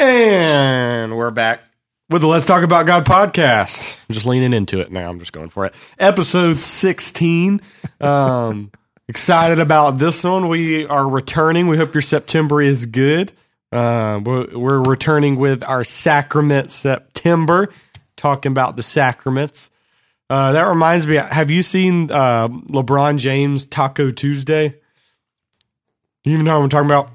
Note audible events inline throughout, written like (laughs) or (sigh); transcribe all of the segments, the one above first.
And we're back with the Let's Talk About God podcast. I'm just leaning into it now. I'm just going for it. Episode 16. Um, (laughs) excited about this one. We are returning. We hope your September is good. Uh, we're, returning with our Sacrament September, talking about the sacraments. Uh, that reminds me, have you seen uh, LeBron James Taco Tuesday? You even know what I'm talking about?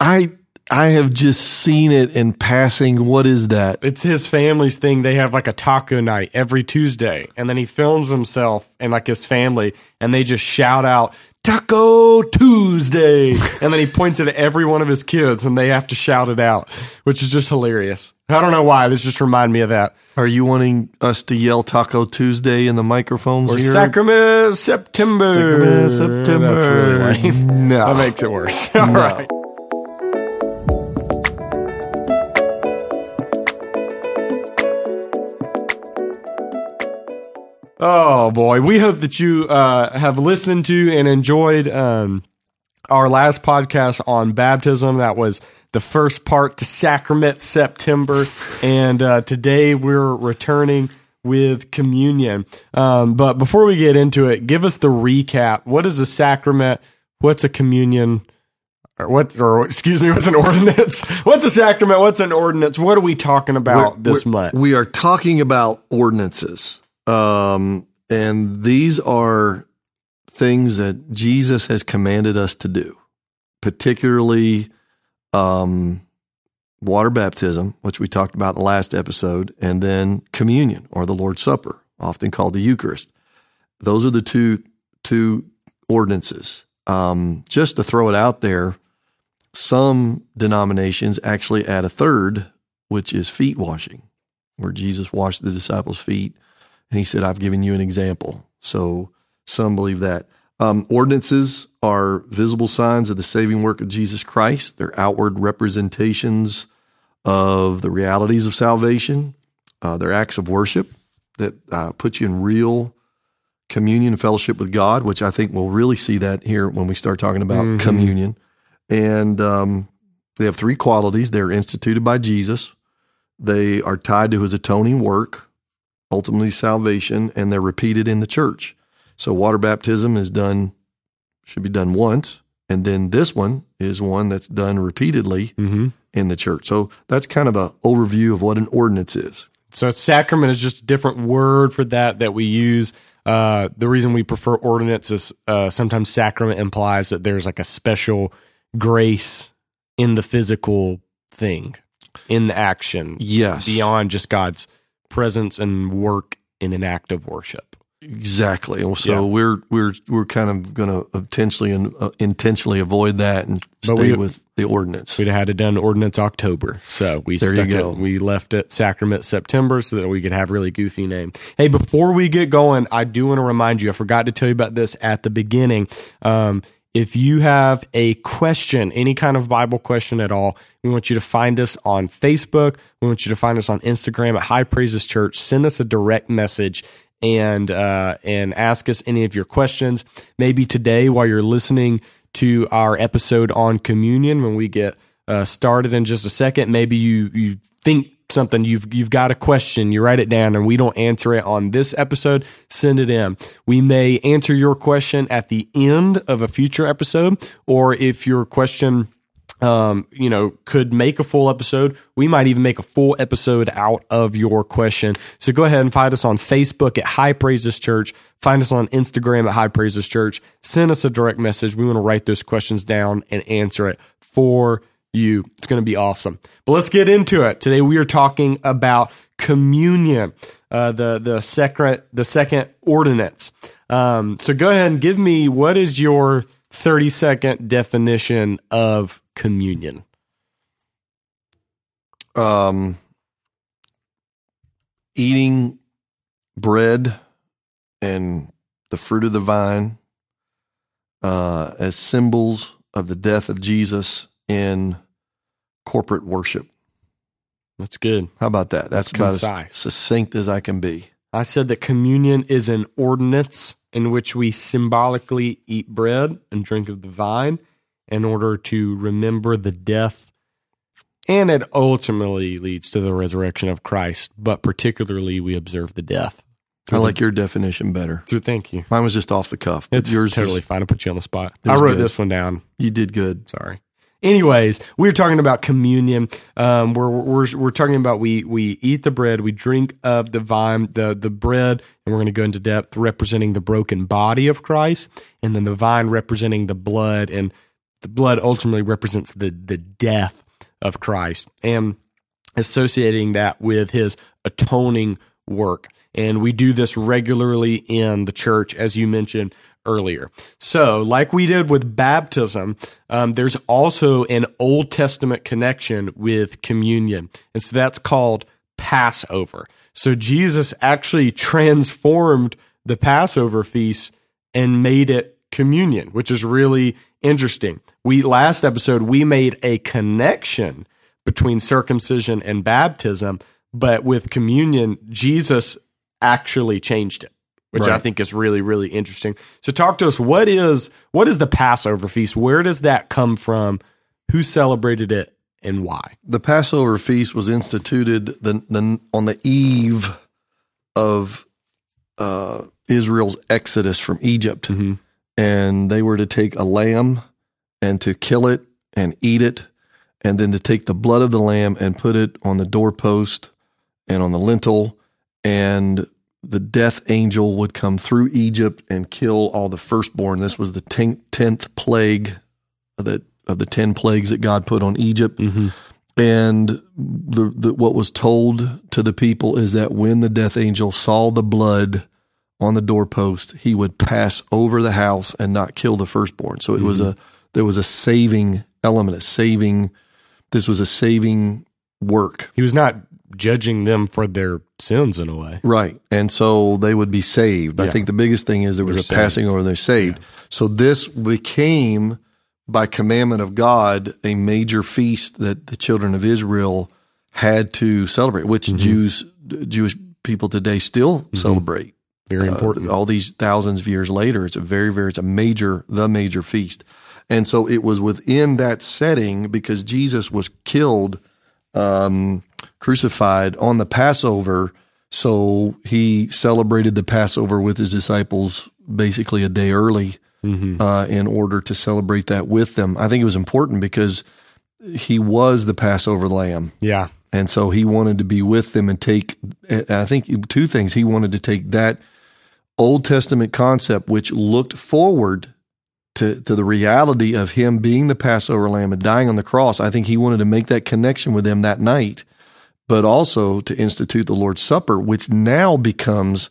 I I have just seen it in passing. What is that? It's his family's thing. They have like a taco night every Tuesday, and then he films himself and like his family, and they just shout out Taco Tuesday, (laughs) and then he points it at every one of his kids, and they have to shout it out, which is just hilarious. I don't know why. This just reminded me of that. Are you wanting us to yell Taco Tuesday in the microphones Or here? Sacrament September. Sacrament September. That's really lame. No. That makes it worse. (laughs) All right. Oh boy, we hope that you uh, have listened to and enjoyed um, our last podcast on baptism. That was the first part to Sacrament September, and uh, today we're returning with communion. Um, but before we get into it, give us the recap. What is a sacrament? What's a communion? Or what? Or excuse me, (laughs) what's an ordinance? What's a sacrament? What's an ordinance? What are we talking about We're- this we're- month? We are talking about ordinances. Um, and these are things that Jesus has commanded us to do, particularly um, water baptism, which we talked about in the last episode, and then communion or the Lord's Supper, often called the Eucharist. Those are the two two ordinances. Um, just to throw it out there, some denominations actually add a third, which is feet washing, where Jesus washed the disciples' feet, and he said, "I've given you an example." So some believe that. Um, ordinances are visible signs of the saving work of Jesus Christ. They're outward representations of the realities of salvation. Uh, they're acts of worship that uh, put you in real communion and fellowship with God, which I think we'll really see that here when we start talking about Mhm. communion. And um, they have three qualities. They're instituted by Jesus. They are tied to his atoning work, ultimately salvation, and they're repeated in the church. So water baptism is done, should be done once. And then this one is one that's done repeatedly Mm-hmm. in the church. So that's kind of an overview of what an ordinance is. So sacrament is just a different word for that that we use. Uh, the reason we prefer ordinance is uh, sometimes sacrament implies that there's like a special grace in the physical thing, in the action, Yes. beyond just God's presence and work in an act of worship. Exactly. So Yeah. we're we're we're kind of going to intentionally and uh, intentionally avoid that and stay we- with the ordinance. We'd have had it done ordinance October, so we There you stuck go. it. We left it sacrament September so that we could have really goofy name. Hey, before we get going, I do want to remind you. I forgot to tell you about this at the beginning. Um, if you have a question, any kind of Bible question at all, we want you to find us on Facebook. We want you to find us on Instagram at High Praises Church. Send us a direct message and uh, and ask us any of your questions. Maybe today, while you're listening to our episode on communion, when we get uh, started in just a second, maybe you you think something you've you've got a question, you write it down, and we don't answer it on this episode. Send it in. We may answer your question at the end of a future episode, or if your question um, you know, could make a full episode. We might even make a full episode out of your question. So go ahead and find us on Facebook at High Praises Church. Find us on Instagram at High Praises Church. Send us a direct message. We want to write those questions down and answer it for you. It's going to be awesome. But let's get into it. Today we are talking about communion, uh, the the second the second ordinance. Um, so go ahead and give me what is your thirty second definition of communion? um, eating bread and the fruit of the vine uh, as symbols of the death of Jesus in corporate worship. That's good. How about that? That's, That's about as concise. succinct as I can be. I said that communion is an ordinance in which we symbolically eat bread and drink of the vine in order to remember the death and it ultimately leads to the resurrection of Christ. But particularly, we observe the death. I like your definition better. Through, thank you. Mine was just off the cuff. It's yours totally was- fine. I put you on the spot. I wrote good. this one down. you did good. Sorry. Anyways, we are talking about communion. Um, we're, we're we're talking about we we eat the bread, we drink of the vine, the the bread, and we're going to go into depth representing the broken body of Christ, and then the vine representing the blood, and the blood ultimately represents the the death of Christ, and associating that with His atoning work. And we do this regularly in the church, as you mentioned earlier. So, like we did with baptism, um, there's also an Old Testament connection with communion. And so that's called Passover. So, Jesus actually transformed the Passover feast and made it communion, which is really interesting. We last episode we made a connection between circumcision and baptism, but with communion, Jesus actually changed it, which I think is really really interesting. So talk to us what is what is the Passover feast? Where does that come from? Who celebrated it and why? The Passover feast was instituted the, the, on the eve of uh, Israel's exodus from Egypt. Mhm. And they were to take a lamb and to kill it and eat it, and then to take the blood of the lamb and put it on the doorpost and on the lintel. And the death angel would come through Egypt and kill all the firstborn. This was the ten- tenth plague of the, of the 10 plagues that God put on Egypt. Mm-hmm. And the, the what was told to the people is that when the death angel saw the blood on the doorpost, he would pass over the house and not kill the firstborn. So it was a there was a saving element, a saving. This was a saving work, He was not judging them for their sins in a way. right? And so they would be saved. I think the biggest thing is there was They're a saved. passing over. And they're saved. So this became, by commandment of God, a major feast that the children of Israel had to celebrate, which Mm-hmm. Jews, Jewish people today still celebrate. Very Uh, important. all these thousands of years later, it's a very, very, it's a major, the major feast. And so it was within that setting because Jesus was killed, um, crucified on the Passover. So he celebrated the Passover with his disciples basically a day early Mm-hmm. uh, in order to celebrate that with them. I think it was important because he was the Passover lamb. yeah. And so he wanted to be with them and take, and I think two things. He wanted to take that Old Testament concept, which looked forward to, to the reality of him being the Passover lamb and dying on the cross. I think he wanted to make that connection with them that night, but also to institute the Lord's Supper, which now becomes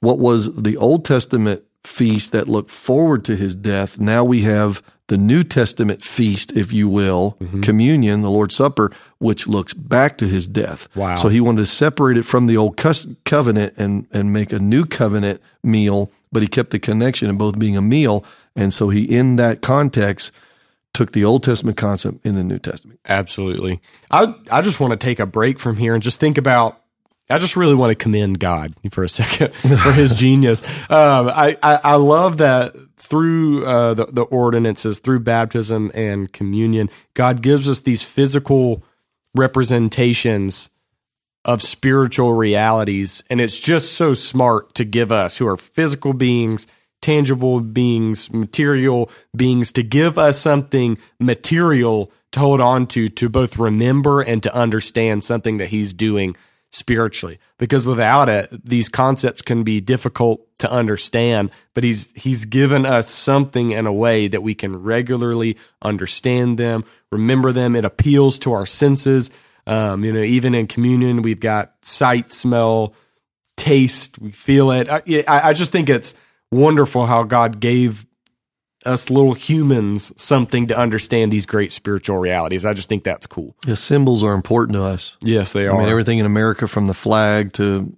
what was the Old Testament feast that looked forward to his death. Now we have the New Testament feast, if you will, communion, the Lord's Supper, which looks back to his death. Wow. So he wanted to separate it from the old covenant and, and make a new covenant meal, but he kept the connection of both being a meal. And so he, in that context, took the Old Testament concept in the New Testament. Absolutely. I I just want to take a break from here and just think about. I just really want to commend God for a second (laughs) for His genius. Um, I, I I love that through uh, the the ordinances, through baptism and communion, God gives us these physical representations of spiritual realities, and it's just so smart to give us who are physical beings tangible beings, material beings, to give us something material to hold on to, to both remember and to understand something that he's doing spiritually. Because without it, these concepts can be difficult to understand, but he's, he's given us something in a way that we can regularly understand them, remember them. It appeals to our senses. Um, you know, even in communion, we've got sight, smell, taste, we feel it. I, I just think it's wonderful how God gave us little humans something to understand these great spiritual realities. I just think that's cool. The symbols are important to us. Yes, they are. I mean, everything in America from the flag to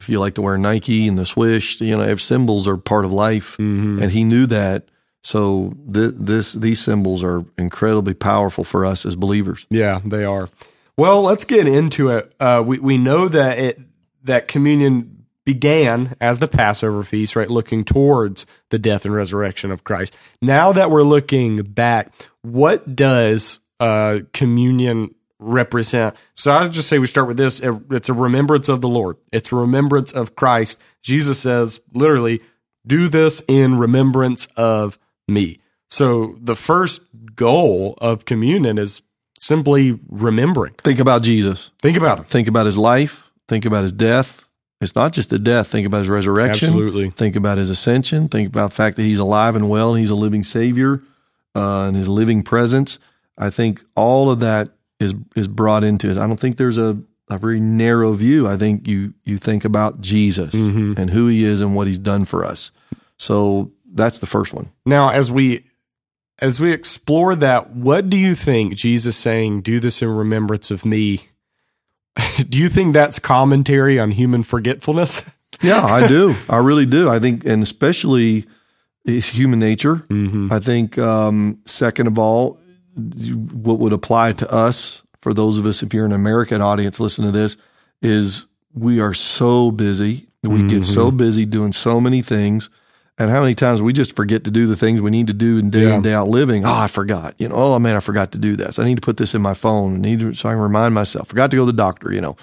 if you like to wear Nike and the swish, you know, if symbols are part of life. Mhm. And he knew that. So th- this these symbols are incredibly powerful for us as believers. Yeah, they are. Well, let's get into it. Uh, we we know that it that communion began as the Passover feast, right? Looking towards the death and resurrection of Christ. Now that we're looking back, what does uh, communion represent? So I would just say we start with this. It's a remembrance of the Lord. It's a remembrance of Christ. Jesus says literally, do this in remembrance of me. So the first goal of communion is simply remembering. Think about Jesus. Think about him. Think about his life. Think about his death. It's not just the death. Think about his resurrection. Absolutely. Think about his ascension. Think about the fact that he's alive and well. And he's a living Savior uh, and his living presence. I think all of that is is brought into it. I don't think there's a, a very narrow view. I think you you think about Jesus Mm-hmm. and who he is and what he's done for us. So that's the first one. Now, as we as we explore that, what do you think Jesus saying, "Do this in remembrance of me"? (laughs) do you think that's commentary on human forgetfulness? (laughs) Yeah, I do. (laughs) I really do. I think, and especially it's human nature. Mm-hmm. I think, um, second of all, what would apply to us, for those of us, if you're an American audience, listen to this, is we are so busy. We get so busy doing so many things. And how many times we just forget to do the things we need to do in day Yeah. in, day out living? Oh, I forgot. You know, oh man, I forgot to do this. I need to put this in my phone. I need to, so I can remind myself. Forgot to go to the doctor, you know,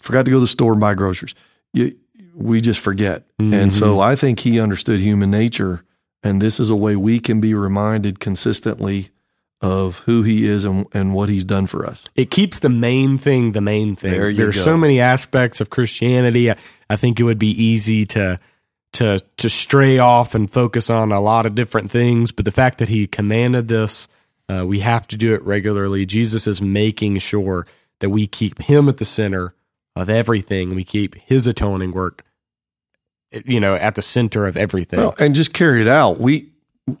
forgot to go to the store and buy groceries. You, we just forget. And so mm-hmm. I think he understood human nature. And this is a way we can be reminded consistently of who he is and, and what he's done for us. It keeps the main thing the main thing. There you There's go. so many aspects of Christianity. I, I think it would be easy to to to stray off and focus on a lot of different things. But the fact that he commanded this, uh, we have to do it regularly. Jesus is making sure that we keep him at the center of everything. We keep his atoning work, you know, at the center of everything. Well, and just carry it out. We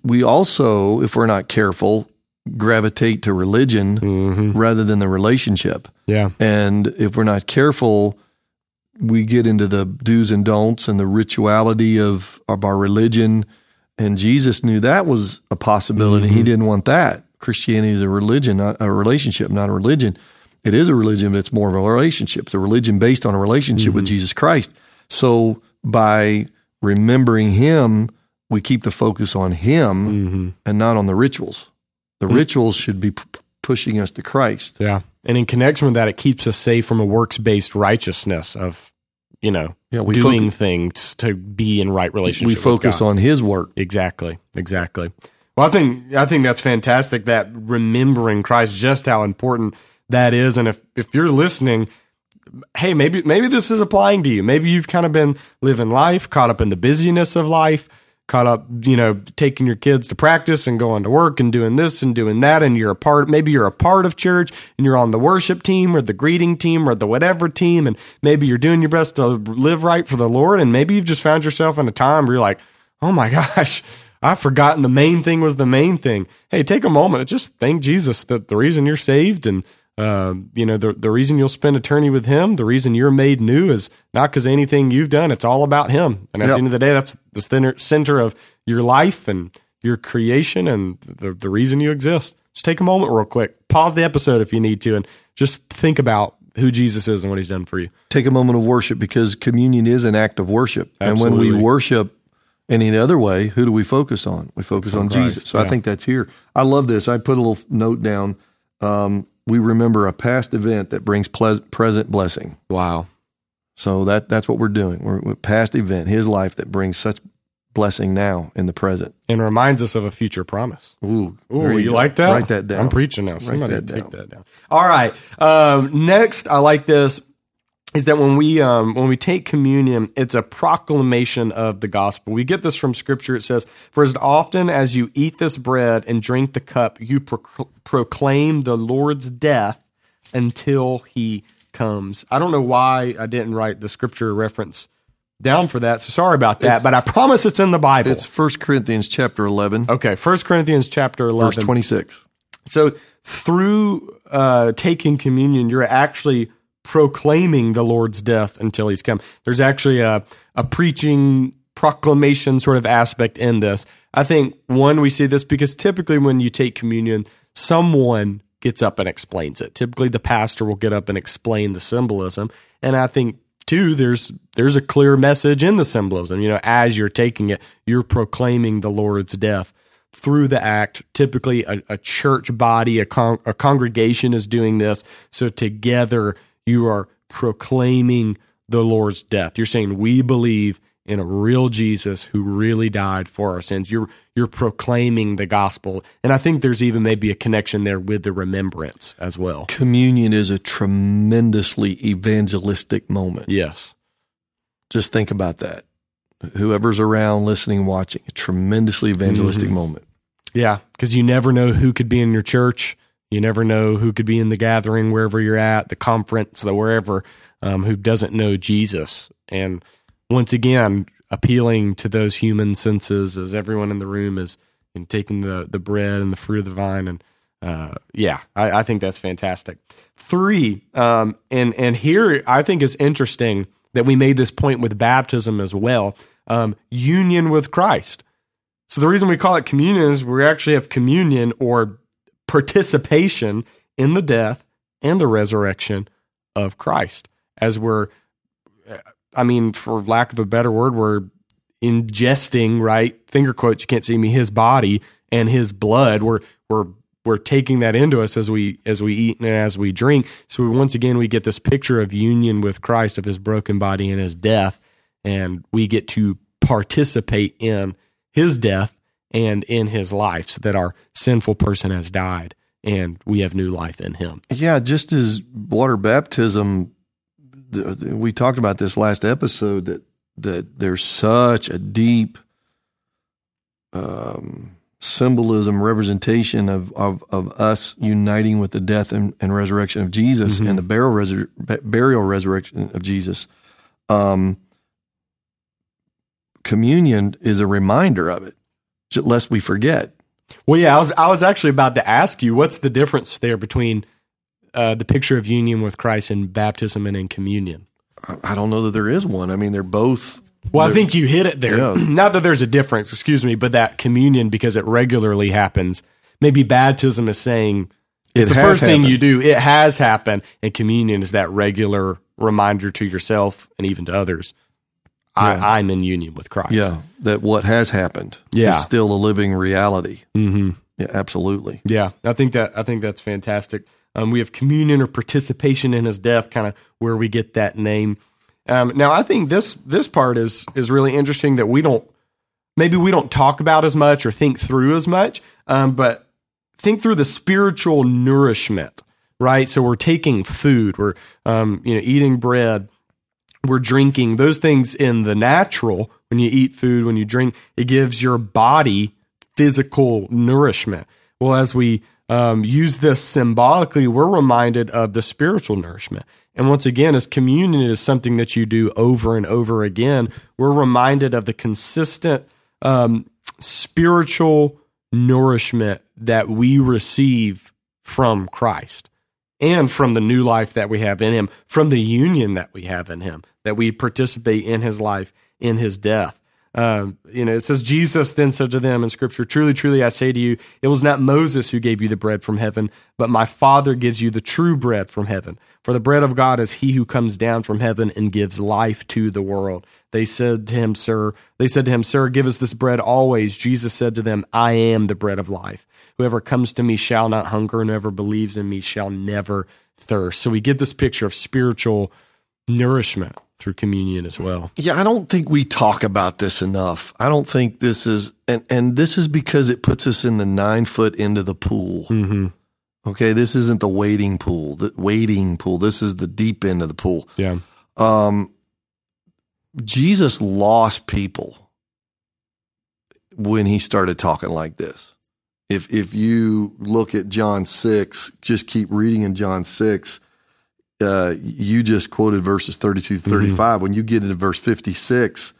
we also, if we're not careful, gravitate to religion hmm rather than the relationship. Yeah. And if we're not careful, we get into the do's and don'ts and the rituality of, of our religion. And Jesus knew that was a possibility. He mm-hmm. didn't want that. Christianity is a religion, not a relationship, not a religion. It is a religion, but it's more of a relationship. It's a religion based on a relationship with mm-hmm. Jesus Christ. So by remembering Him, we keep the focus on Him hmm and not on the rituals. The mm-hmm. rituals should be pushing us to Christ. Yeah. And in connection with that, it keeps us safe from a works based righteousness of, you know, Yeah, we doing focus- things to be in right relationship. we focus on His work. exactly, exactly. Well, I think I think that's fantastic. That remembering Christ, just how important that is, and if if you're listening, hey, maybe maybe this is applying to you. Maybe you've kind of been living life, caught up in the busyness of life, caught up, you know, taking your kids to practice and going to work and doing this and doing that, and you're a part. Maybe you're a part of church and you're on the worship team or the greeting team or the whatever team, and maybe you're doing your best to live right for the Lord, and maybe you've just found yourself in a time where you're like, oh my (laughs) gosh. I've forgotten the main thing was the main thing. Hey, take a moment just thank Jesus that the reason you're saved and um, you know the the reason you'll spend eternity with Him, the reason you're made new is not because anything you've done. It's all about Him. And at Yep. the end of the day, that's the center center of your life and your creation and the the reason you exist. Just take a moment, real quick. Pause the episode if you need to, and just think about who Jesus is and what He's done for you. Take a moment of worship because communion is an act of worship. And when we worship in any other way, who do we focus on? We focus on Christ, Jesus. So I think that's here. I love this. I put a little note down. Um, we remember a past event that brings ple- present blessing. Wow. So that that's what we're doing. We're past event, His life that brings such blessing now in the present. And reminds us of a future promise. Ooh, Ooh, there you, like that? Write that down. I'm preaching now. Somebody that take that down. All right. Um, next, I like this is that when we um, when we take communion, it's a proclamation of the gospel. We get this from Scripture. It says, "For as often as you eat this bread and drink the cup, you pro- proclaim the Lord's death until He comes." I don't know why I didn't write the Scripture reference down for that. So sorry about that, It's- but I promise it's in the Bible. It's First Corinthians chapter 11, okay, First Corinthians chapter eleven, verse 26. so through uh, taking communion, you're actually proclaiming the Lord's death until He's come. There's actually a a preaching proclamation sort of aspect in this. I think one we see this because typically when you take communion, someone gets up and explains it. Typically, the pastor will get up and explain the symbolism, and I think two there's there's a clear message in the symbolism. You know, as you're taking it, you're proclaiming the Lord's death. through the act. Typically, a, a church body, a, con- a congregation is doing this. So together, you are proclaiming the Lord's death. You're saying, We believe in a real Jesus who really died for our sins. You're you're proclaiming the gospel. And I think there's even maybe a connection there with the remembrance as well. Communion is a tremendously evangelistic moment. Yes. Just think about that. Whoever's around listening, watching, a tremendously evangelistic Mm-hmm. moment. Yeah, because you never know who could be in your church. You never know who could be in the gathering wherever you're at, the conference, the wherever, um, who doesn't know Jesus. And once again, appealing to those human senses as everyone in the room is know, taking the the bread and the fruit of the vine. And uh, yeah, I, I think that's fantastic. Three, um, and and here I think is interesting that we made this point with baptism as well. Um, union with Christ. So the reason we call it communion is we actually have communion or participation in the death and the resurrection of Christ. As we're, uh, I mean, for lack of a better word, we're ingesting, right? Finger quotes, you can't see me, his body and his blood. We're, we're, we're taking that into us as we as we eat and as we drink. So once again, we get this picture of union with Christ of his broken body and his death, and we get to participate in his death and in his life so that our sinful person has died and we have new life in him. Yeah, just as water baptism, we talked about this last episode that that there's such a deep um, symbolism, representation of, of of us uniting with the death and, and resurrection of Jesus Mhm. and the burial resur- burial resurrection of Jesus. Um, communion is a reminder of it, lest we forget. Well, yeah, I was I was actually about to ask you what's the difference there between uh, the picture of union with Christ in baptism and in communion. I- I don't know that there is one. I mean, they're both. Well, I think you hit it there. Yeah. (clears throat) Not that there's a difference, excuse me, but that communion because it regularly happens. Maybe baptism is saying it's It the first thing you do. It has happened, and communion is that regular reminder to yourself and even to others. I, I'm in union with Christ. Yeah, that what has happened Yeah. is still a living reality. hmm Yeah, absolutely. Yeah, I think that I think that's fantastic. Um, we have communion or participation in his death, kind of where we get that name. Um, now, I think this this part is is really interesting that we don't maybe we don't talk about as much or think through as much, um, but think through the spiritual nourishment, right? So we're taking food, we're um, you know eating bread, we're drinking those things in the natural. When you eat food, when you drink, it gives your body physical nourishment. Well, as we um, use this symbolically, we're reminded of the spiritual nourishment. And once again, as communion is something that you do over and over again, we're reminded of the consistent um, spiritual nourishment that we receive from Christ and from the new life that we have in him, from the union that we have in him, that we participate in his life, in his death. Um, you know, it says, Jesus then said to them in scripture, Truly, truly, I say to you, it was not Moses who gave you the bread from heaven, but my Father gives you the true bread from heaven. For the bread of God is he who comes down from heaven and gives life to the world. They said to him, Sir, they said to him, Sir, give us this bread always. Jesus said to them, I am the bread of life. Whoever comes to me shall not hunger, and whoever believes in me shall never thirst. So we get this picture of spiritual nourishment through communion as well. Yeah, I don't think we talk about this enough. I don't think this is, and and this is because it puts us in the nine foot end of the pool. Mm-hmm. Okay, this isn't the wading pool. The wading pool. This is the deep end of the pool. Yeah. Um, Jesus lost people when he started talking like this. If if you look at John six, just keep reading in John six. Uh, you just quoted verses 32 to 35. When you get into verse 56,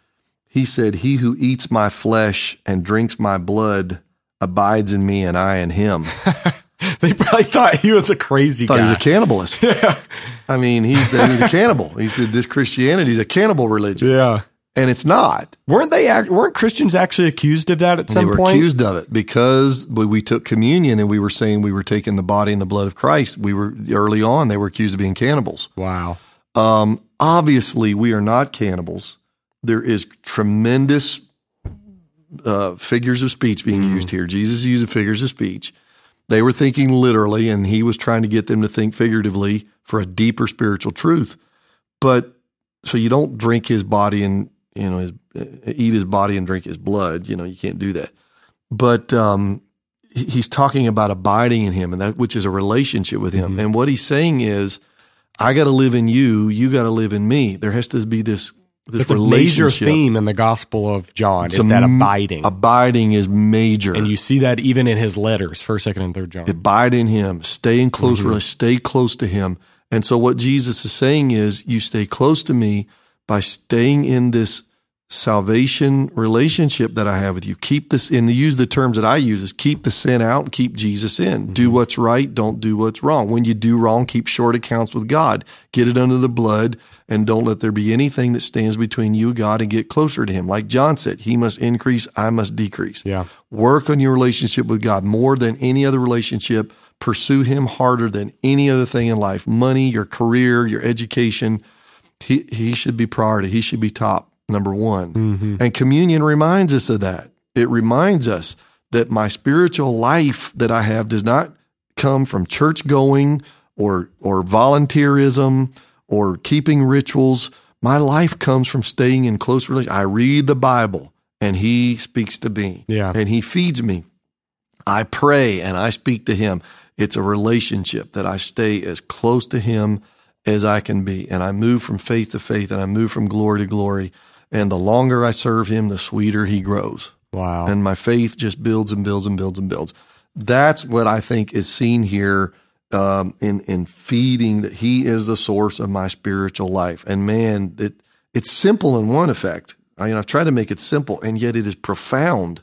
he said, He who eats my flesh and drinks my blood abides in me and I in him. (laughs) (laughs) They probably thought he was a crazy thought guy. he was a cannibalist. (laughs) yeah. I mean, he's, he was a cannibal. He said, This Christianity is a cannibal religion. Yeah. And it's not. Weren't they? Weren't Christians actually accused of that at They some were point? accused of it because we took communion and we were saying we were taking the body and the blood of Christ. We were early on, they were accused of being cannibals. Wow. Um, obviously, we are not cannibals. There is tremendous uh, figures of speech being used here. Jesus using figures of speech. They were thinking literally, and he was trying to get them to think figuratively for a deeper spiritual truth. But so you don't drink his body and you know his eat his body and drink his blood. You know you can't do that. But um, he's talking about abiding in him, and that which is a relationship with him. And what he's saying is, I got to live in you. You got to live in me. There has to be this this It's a major theme in the Gospel of John It's is that abiding. Abiding is major. and you see that even in his letters, first, second, and third John. abide in him, stay in close Mm-hmm. stay close to him. And so what Jesus is saying is you stay close to me by staying in this salvation relationship that I have with you. Keep this and use the terms that I use is keep the sin out and keep Jesus in. Do Mm-hmm. what's right, don't do what's wrong. When you do wrong, keep short accounts with God. Get it under the blood and don't let there be anything that stands between you and God and get closer to him. Like John said, he must increase, I must decrease. Yeah. Work on your relationship with God more than any other relationship. Pursue Him harder than any other thing in life. Money, your career, your education. He, he should be priority. He should be top, number one. Mm-hmm. And communion reminds us of that. It reminds us that my spiritual life that I have does not come from church going or, or volunteerism or keeping rituals. My life comes from staying in close relation. I read the Bible and He speaks to me Yeah. and He feeds me. I pray and I speak to him. It's a relationship that I stay as close to him as I can be. And I move from faith to faith and I move from glory to glory. And the longer I serve him, the sweeter he grows. Wow. And my faith just builds and builds and builds and builds. That's what I think is seen here um, in in feeding that he is the source of my spiritual life. And man, it it's simple in one effect. I mean, I've tried to make it simple, and yet it is profound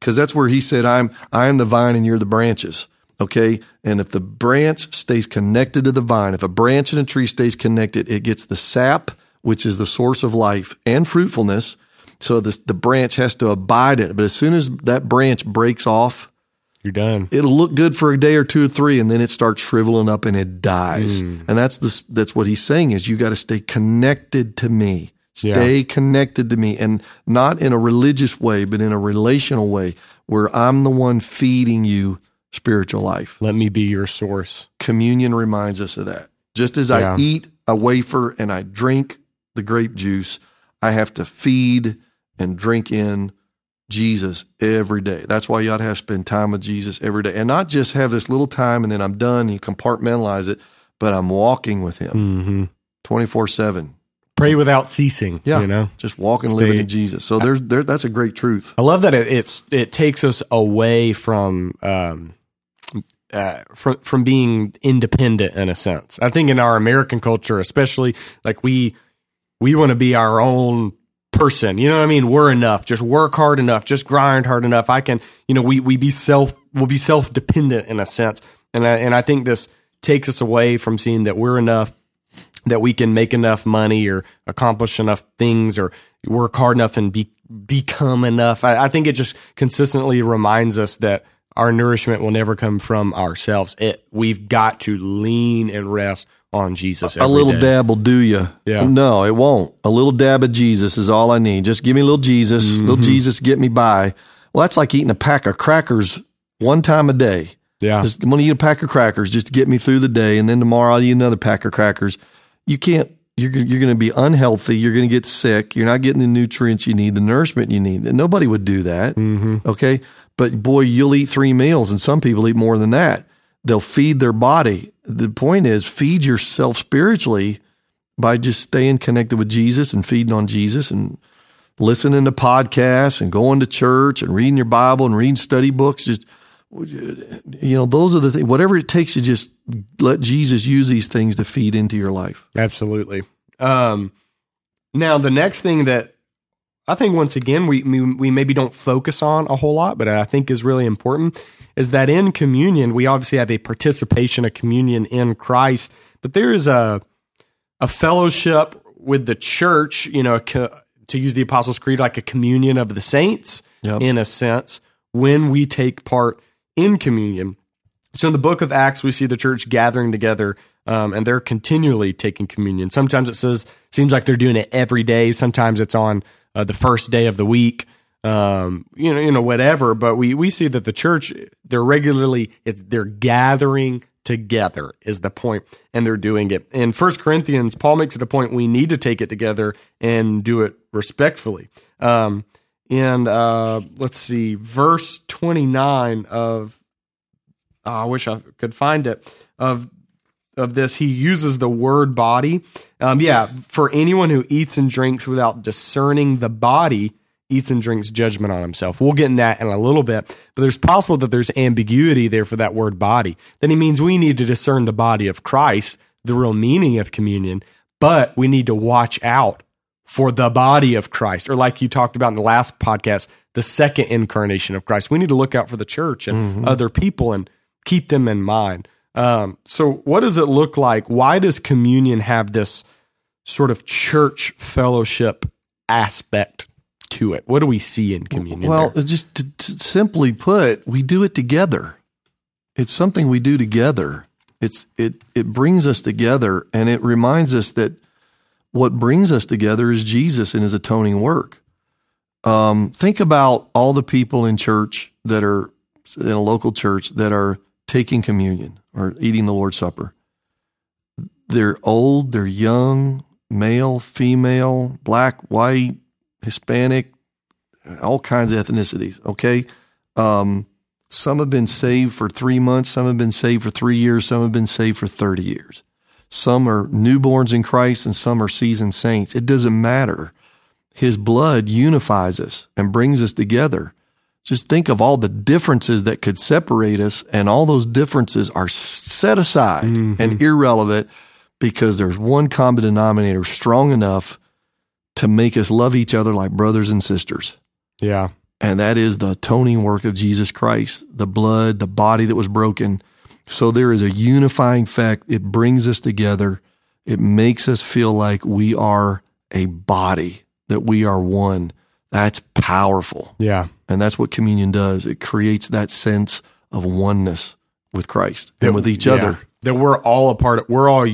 because that's where he said, "I'm I am the vine, and you're the branches." Okay, and if the branch stays connected to the vine, if a branch in a tree stays connected, it gets the sap, which is the source of life and fruitfulness. So this, the branch has to abide in it. But as soon as that branch breaks off, You're done. it'll look good for a day or two or three, and then it starts shriveling up and it dies. Hmm. And that's the, that's what he's saying is you got to stay connected to me. Yeah. Stay connected to me, and not in a religious way, but in a relational way, where I'm the one feeding you spiritual life. Let me be your source. Communion reminds us of that. Just as Yeah. I eat a wafer and I drink the grape juice, I have to feed and drink in Jesus every day. That's why you ought to have to spend time with Jesus every day and not just have this little time and then I'm done and you compartmentalize it, but I'm walking with him hmm 24 7. Pray without ceasing. Yeah. You know? Just walking, Stay- living in Jesus. So there's there, that's a great truth. I love that it, it's it takes us away from um, uh, from from being independent in a sense. I think in our American culture, especially, like we we want to be our own person. You know what I mean? We're enough. Just work hard enough. Just grind hard enough. I can. You know, we we be self we'll be self dependent in a sense. And I, and I think this takes us away from seeing that we're enough that we can make enough money or accomplish enough things or work hard enough and be, become enough. I, I think it just consistently reminds us that our nourishment will never come from ourselves. It we've got to lean and rest on Jesus. a little day. dab will do you. Yeah. No, it won't. A little dab of Jesus is all I need. Just give me a little Jesus, Mm-hmm. little Jesus, get me by. Well, that's like eating a pack of crackers one time a day. Yeah, Just I'm gonna eat a pack of crackers just to get me through the day, and then tomorrow I'll eat another pack of crackers. You can't. You're gonna- you're going to be unhealthy. You're going to get sick. You're not getting the nutrients you need, the nourishment you need. Nobody would do that. Mm-hmm. Okay, but boy, you'll eat three meals, and some people eat more than that. They'll feed their body. The point is, feed yourself spiritually by just staying connected with Jesus and feeding on Jesus and listening to podcasts and going to church and reading your Bible and reading study books. Just you know, those are the things. Whatever it takes to just let Jesus use these things to feed into your life. Absolutely. Um, now, the next thing that I think once again we, we we maybe don't focus on a whole lot, but I think is really important is that in communion we obviously have a participation, a communion in Christ, but there is a a fellowship with the church. You know, co- to use the Apostles' Creed, like a communion of the saints, Yep. in a sense, when we take part in communion. So in the book of Acts, we see the church gathering together, um, and they're continually taking communion. Sometimes it says seems like they're doing it every day. Sometimes it's on uh, the first day of the week. Um, you know, you know, whatever. But we we see that the church they're regularly it's they're gathering together is the point, and they're doing it. In First Corinthians, Paul makes it a point we need to take it together and do it respectfully. Um, and uh, let's see, verse twenty nine of oh, I wish I could find it of of this, he uses the word body. Um, yeah, for anyone who eats and drinks without discerning the body, eats and drinks judgment on himself. We'll get in that in a little bit, but there's possible that there's ambiguity there for that word body. Then he means we need to discern the body of Christ, the real meaning of communion, but we need to watch out for the body of Christ, or like you talked about in the last podcast, the second incarnation of Christ. We need to look out for the church and mm-hmm. other people and keep them in mind. Um, so, what does it look like? Why does communion have this sort of church fellowship aspect to it? What do we see in communion? Well, there? just to, to simply put, we do it together. It's something we do together. It's it it brings us together, and it reminds us that what brings us together is Jesus and His atoning work. Um, think about all the people in church that are in a local church that are taking communion or eating the Lord's Supper. They're old, they're young, male, female, black, white, Hispanic, all kinds of ethnicities. Okay. Um, some have been saved for three months, some have been saved for three years, some have been saved for 30 years. Some are newborns in Christ and some are seasoned saints. It doesn't matter. His blood unifies us and brings us together. Just think of all the differences that could separate us, and all those differences are set aside mm-hmm. and irrelevant because there's one common denominator strong enough to make us love each other like brothers and sisters. Yeah. And that is the atoning work of Jesus Christ, the blood, the body that was broken. So there is a unifying fact. It brings us together. It makes us feel like we are a body, that we are one. That's powerful. Yeah. And that's what communion does. It creates that sense of oneness with Christ and with each yeah. other. That we're all a part of, we're all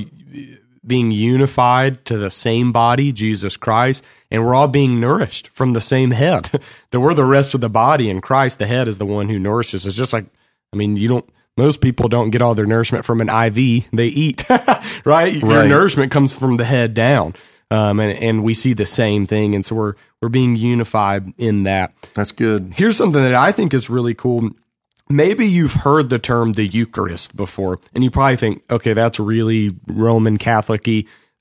being unified to the same body, Jesus Christ, and we're all being nourished from the same head. (laughs) that we're the rest of the body and Christ, the head, is the one who nourishes. It's just like, I mean, you don't, most people don't get all their nourishment from an IV, they eat, right? (laughs) right? Your nourishment comes from the head down. Um, and, and we see the same thing. And so we're, we're being unified in that. That's good. Here's something that I think is really cool. Maybe you've heard the term the Eucharist before, and you probably think, okay, that's really Roman Catholic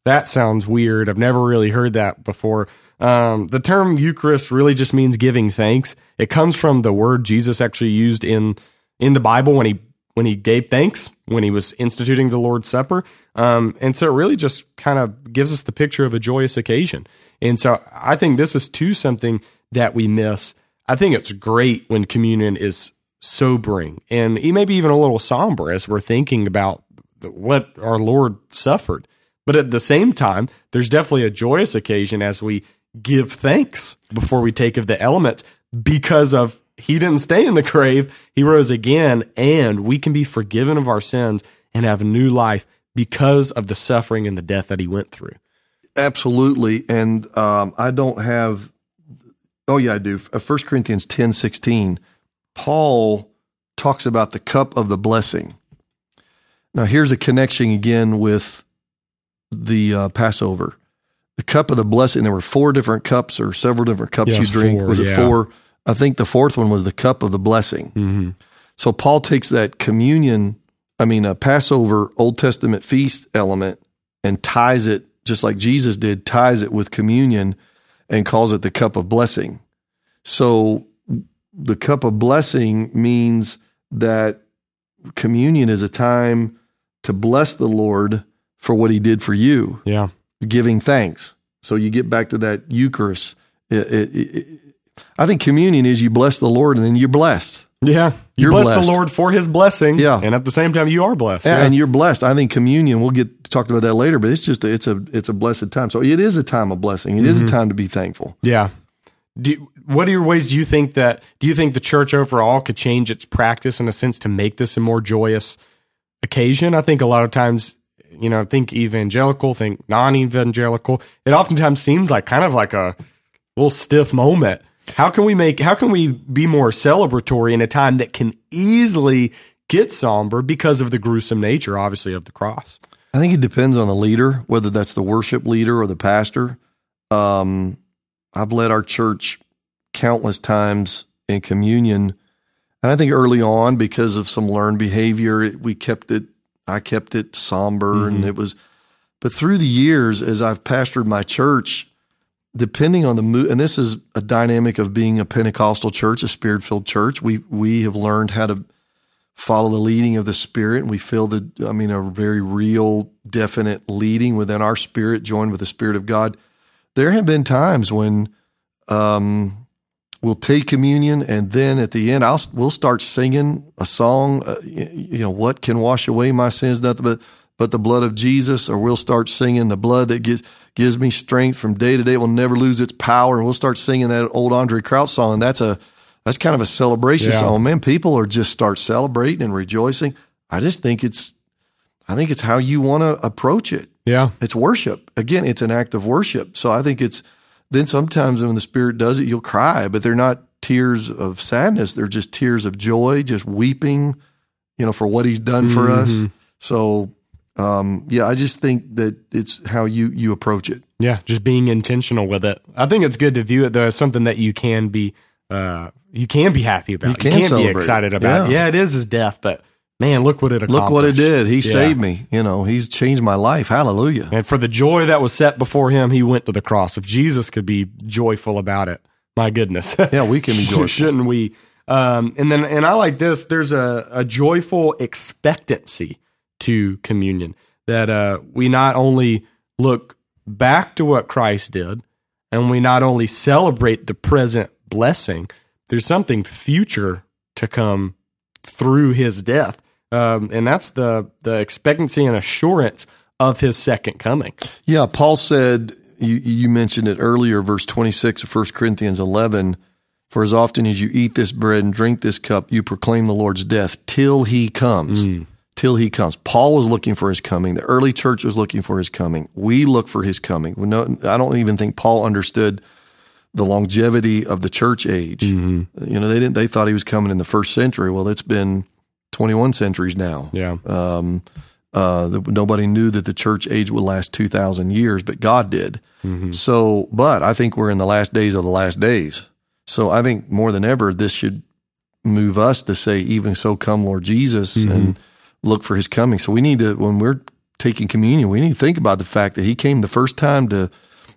That sounds weird. I've never really heard that before. Um, the term Eucharist really just means giving thanks. It comes from the word Jesus actually used in in the Bible when he when he gave thanks when he was instituting the Lord's Supper. Um, and so it really just kind of gives us the picture of a joyous occasion. And so I think this is too something that we miss. I think it's great when communion is sobering and maybe even a little somber as we're thinking about what our Lord suffered. But at the same time, there's definitely a joyous occasion as we give thanks before we take of the elements because of he didn't stay in the grave. He rose again, and we can be forgiven of our sins and have new life because of the suffering and the death that he went through. Absolutely. And um, I don't have, oh, yeah, I do. 1 uh, Corinthians 10 16, Paul talks about the cup of the blessing. Now, here's a connection again with the uh, Passover. The cup of the blessing, there were four different cups or several different cups you drink. Four, was it yeah. four? I think the fourth one was the cup of the blessing. Mm-hmm. So Paul takes that communion, I mean, a Passover Old Testament feast element and ties it, just like Jesus did, ties it with communion and calls it the cup of blessing. So the cup of blessing means that communion is a time to bless the Lord for what he did for you. Yeah. Giving thanks. So you get back to that Eucharist. It, it, it, I think communion is you bless the Lord and then you're blessed. Yeah. You you're bless blessed. the Lord for his blessing. Yeah. And at the same time, you are blessed. Yeah, yeah. And you're blessed. I think communion, we'll get talked about that later, but it's just, a, it's a, it's a blessed time. So it is a time of blessing. It mm-hmm. is a mm-hmm. time to be thankful. Yeah. Do, what are your ways do you think that, do you think the church overall could change its practice in a sense to make this a more joyous occasion? I think a lot of times, you know, think evangelical, think non evangelical. It oftentimes seems like kind of like a little stiff moment How can we make how can we be more celebratory in a time that can easily get somber because of the gruesome nature obviously of the cross? I think it depends on the leader, whether that's the worship leader or the pastor. Um, I've led our church countless times in communion, and I think early on, because of some learned behavior, it, we kept it. I kept it somber, mm-hmm. and it was. But through the years, as I've pastored my church, depending on the mood, and this is a dynamic of being a Pentecostal church, a spirit filled church, we we have learned how to follow the leading of the Spirit. And we feel the, I mean, a very real, definite leading within our spirit, joined with the Spirit of God. There have been times when um, we'll take communion, and then at the end, I'll we'll start singing a song. Uh, you know, what can wash away my sins? Nothing but but the blood of Jesus. Or we'll start singing the blood that gives gives me strength from day to day. It will never lose its power. And we'll start singing that old Andre Crouch song. And that's a that's kind of a celebration yeah. song. Man, people are just start celebrating and rejoicing. I just think it's, I think it's how you want to approach it. Yeah. It's worship. Again, it's an act of worship. So I think it's, then sometimes when the Spirit does it, you'll cry, but they're not tears of sadness. They're just tears of joy, just weeping, you know, for what He's done for mm-hmm. us. So, um, yeah, I just think that it's how you you approach it. Yeah, just being intentional with it. I think it's good to view it though as something that you can be uh, you can be happy about. You can, you can be excited about. Yeah. yeah, it is his death, but man, look what it accomplished. Look what it did. He yeah. saved me. You know, he's changed my life. Hallelujah. And for the joy that was set before him, he went to the cross. If Jesus could be joyful about it, my goodness. (laughs) Yeah, we can be (laughs) joyful. Shouldn't we? Um, and then, and I like this. There's a, a joyful expectancy to communion that uh, we not only look back to what Christ did, and we not only celebrate the present blessing. There's something future to come through his death. Um, and that's the, the expectancy and assurance of his second coming. Yeah, Paul said, you, you mentioned it earlier, verse 26 of 1 Corinthians 11. For as often as you eat this bread and drink this cup, you proclaim the Lord's death till he comes. Mm. Till he comes. Paul was looking for his coming. The early church was looking for his coming. We look for his coming. I don't even think Paul understood the longevity of the church age. Mm-hmm. You know, they didn't. They thought he was coming in the first century. Well, it's been 21 centuries now. Yeah. Um, uh, the, nobody knew that the church age would last 2,000 years, but God did. Mm-hmm. So, but I think we're in the last days of the last days. So I think more than ever, this should move us to say, even so, come Lord Jesus mm-hmm. and look for his coming. So we need to, when we're taking communion, we need to think about the fact that he came the first time to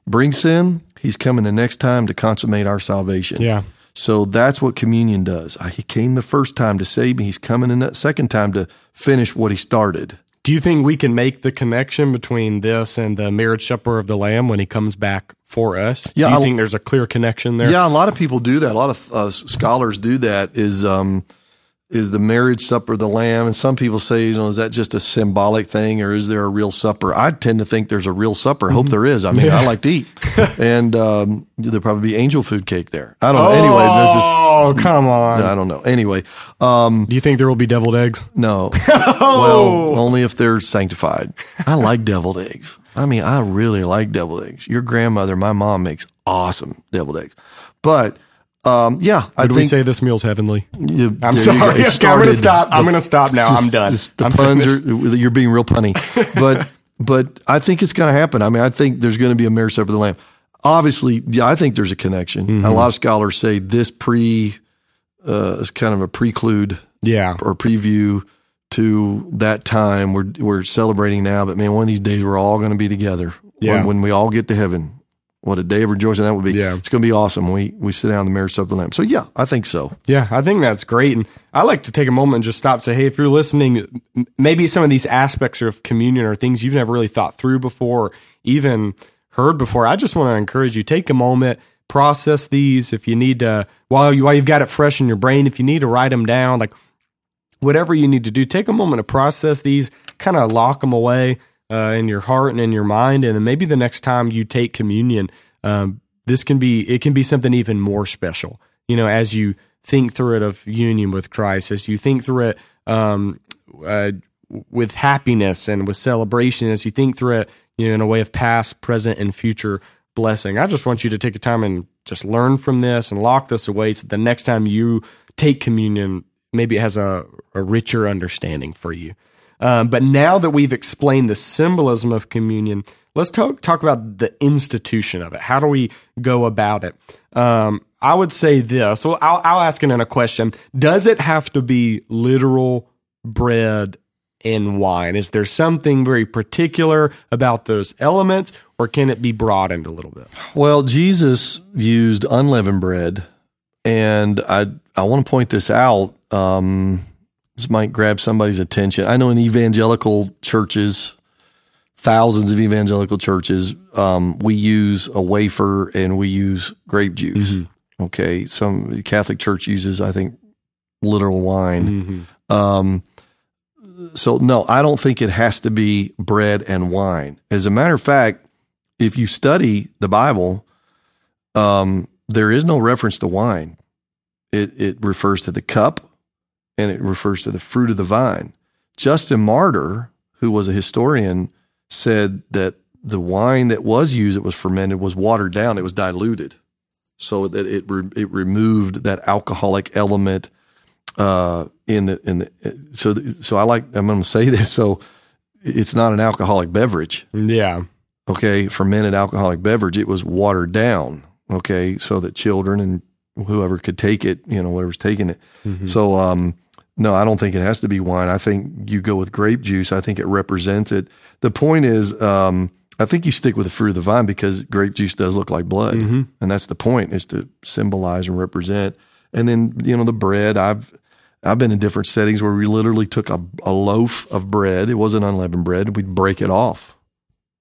bring sin He's coming the next time to consummate our salvation. Yeah. So that's what communion does. He came the first time to save me. He's coming in that second time to finish what he started. Do you think we can make the connection between this and the marriage supper of the Lamb when he comes back for us? Yeah, do you I, think there's a clear connection there? Yeah, a lot of people do that. A lot of uh, scholars do that. Is um, is the marriage supper of the lamb? And some people say you know is that just a symbolic thing or is there a real supper? I tend to think there's a real supper. Hope mm-hmm. there is. I mean yeah. i like to eat. (laughs) And um, there'll probably be angel food cake there. I don't know. Oh, anyway there's just oh come on. I don't know. Anyway um, do you think there will be deviled eggs? No. (laughs) Oh. well only if they're sanctified. I like deviled eggs. I mean i really like deviled eggs. Your grandmother my mom makes awesome deviled eggs. But um, yeah, I Did think, we say this meal's heavenly? You, I'm sorry. (laughs) You I'm going to stop. The, I'm going to stop now. Just, I'm done. the I'm puns are, you're being real punny, (laughs) but but I think it's going to happen. I mean, I think there's going to be a marriage supper of the Lamb. Obviously, yeah, I think there's a connection. Mm-hmm. A lot of scholars say this pre uh, is kind of a preclude, yeah, or preview to that time. We're we're celebrating now, but man, one of these days we're all going to be together. Yeah. When, when we all get to heaven, what a day of rejoicing that would be. Yeah. It's going to be awesome. We, we sit down the marriage supper of the Lamb. So, yeah, I think so. Yeah, I think that's great. And I like to take a moment and just stop and say, hey, if you're listening, maybe some of these aspects of communion are things you've never really thought through before, even heard before. I just want to encourage you, take a moment, process these. If you need to, while, you, while you've got it fresh in your brain, if you need to write them down, like whatever you need to do, take a moment to process these, kind of lock them away uh, in your heart and in your mind, and then maybe the next time you take communion, um, this can be it can be something even more special. You know, as you think through it of union with Christ, as you think through it um, uh, with happiness and with celebration, as you think through it, you know, in a way of past, present, and future blessing. I just want you to take a time and just learn from this and lock this away so the next time you take communion, maybe it has a, a richer understanding for you. Um, but now that we've explained the symbolism of communion, let's talk talk about the institution of it. How do we go about it? Um, I would say this. Well, I'll, I'll ask it in a question. Does it have to be literal bread and wine? Is there something very particular about those elements, or can it be broadened a little bit? Well, Jesus used unleavened bread, and I I want to point this out. Um, this might grab somebody's attention. I know in evangelical churches, thousands of evangelical churches, um, we use a wafer and we use grape juice. Mm-hmm. Okay, some Catholic Church uses, I think, literal wine. Um, so no, I don't think it has to be bread and wine. As a matter of fact, if you study the Bible, um, there is no reference to wine. It it refers to the cup, and it refers to the fruit of the vine. Justin Martyr, who was a historian, said that the wine that was used, that was fermented, was watered down. It was diluted, so that it re- it removed that alcoholic element uh, in the in the. So so I like I'm going to say (laughs) this. So it's not an alcoholic beverage. Yeah. Okay, fermented alcoholic beverage. It was watered down. Okay, so that children and whoever could take it, you know, whatever's taking it. So, um, no, I don't think it has to be wine. I think you go with grape juice. I think it represents it. The point is, um, I think you stick with the fruit of the vine because grape juice does look like blood, and that's the point is to symbolize and represent. And then you know the bread. I've I've been in different settings where we literally took a, a loaf of bread. It wasn't unleavened bread. We'd break it off,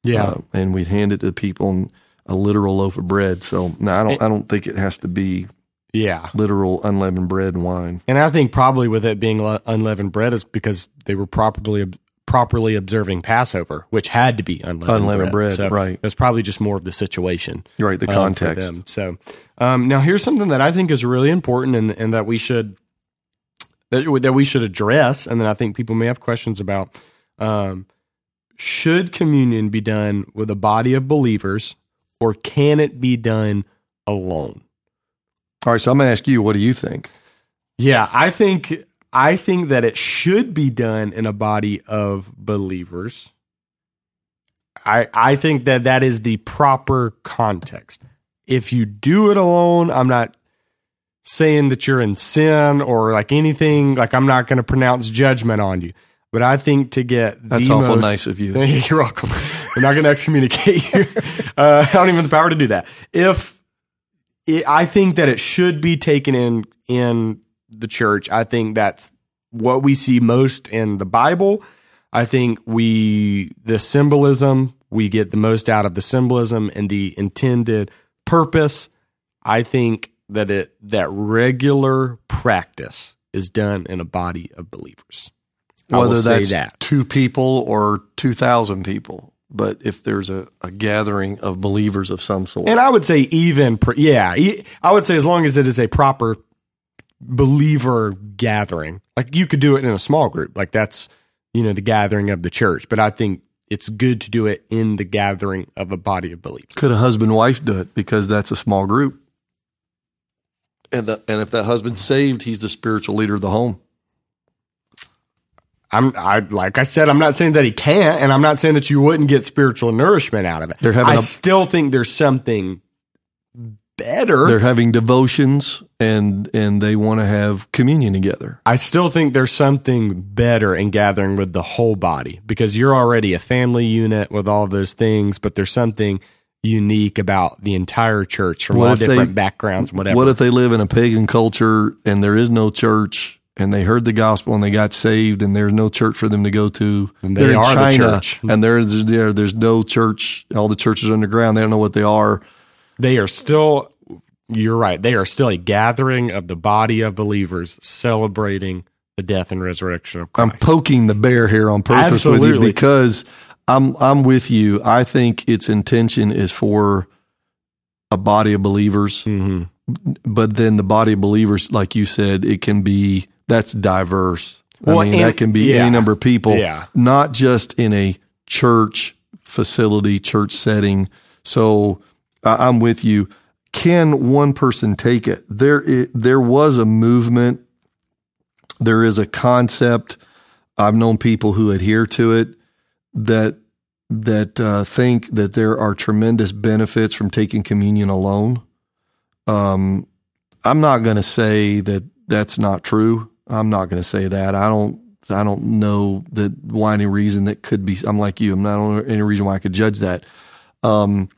Yeah. uh, and we'd hand it to the people and a literal loaf of bread. So no, I don't. I don't think it has to be yeah. literal unleavened bread and wine. And I think probably with it being unleavened bread is because they were properly properly observing Passover, which had to be unleavened, Unleavened bread, So right. That's probably just more of the situation. Right, the um, context. them. So um, now here's something that I think is really important and, and that we should that, that we should address, and then I think people may have questions about. Um, should communion be done with a body of believers, or can it be done alone? All right, so I'm going to ask you, what do you think? Yeah, I think I think that it should be done in a body of believers. I I think that that is the proper context. If you do it alone, I'm not saying that you're in sin or like anything. Like I'm not going to pronounce judgment on you. But I think to get That's awful most, nice of you. (laughs) You're welcome. We're not going (laughs) to excommunicate you. Uh, I don't even have the power to do that. If it, I think that it should be taken in in the church, I think that's what we see most in the Bible. I think we the symbolism we get the most out of the symbolism and the intended purpose. I think that it that regular practice is done in a body of believers. Whether that's that. two people or 2,000 people. But if there's a, a gathering of believers of some sort, And I would say even, yeah, I would say as long as it is a proper believer gathering, like you could do it in a small group, like that's you know the gathering of the church. But I think it's good to do it in the gathering of a body of believers. could a husband wife do it because that's a small group? And, the, and if that husband's saved, he's the spiritual leader of the home. I'm, I like I said, I'm not saying that he can't, and I'm not saying that you wouldn't get spiritual nourishment out of it. They're having I a- still think there's something better. They're having devotions and and they want to have communion together. I still think there's something better in gathering with the whole body because you're already a family unit with all those things, but there's something unique about the entire church from What all if they- different backgrounds, whatever. What if they live in a pagan culture and there is no church and they heard the gospel and they got saved and there's no church for them to go to? And they are the church. and there's there there's no church. All the churches are underground. They don't know what they are. they are still, you're right, they are still a gathering of the body of believers celebrating the death and resurrection of Christ. I'm poking the bear here on purpose with you because I'm I'm with you. I think its intention is for a body of believers, hmm but then the body of believers, like you said, it can be that's diverse. Well, I mean, and- that can be yeah. any number of people, Yeah. not just in a church facility, church setting. So I, I'm with you. can one person take it? There, i there was a movement. There is a concept. I've known people who adhere to it that that uh, think that there are tremendous benefits from taking communion alone. Um, I'm not going to say that that's not true. I'm not going to say that. I don't. I don't know that why any reason that could be. I'm like you. I'm not on any reason why I could judge that. Um,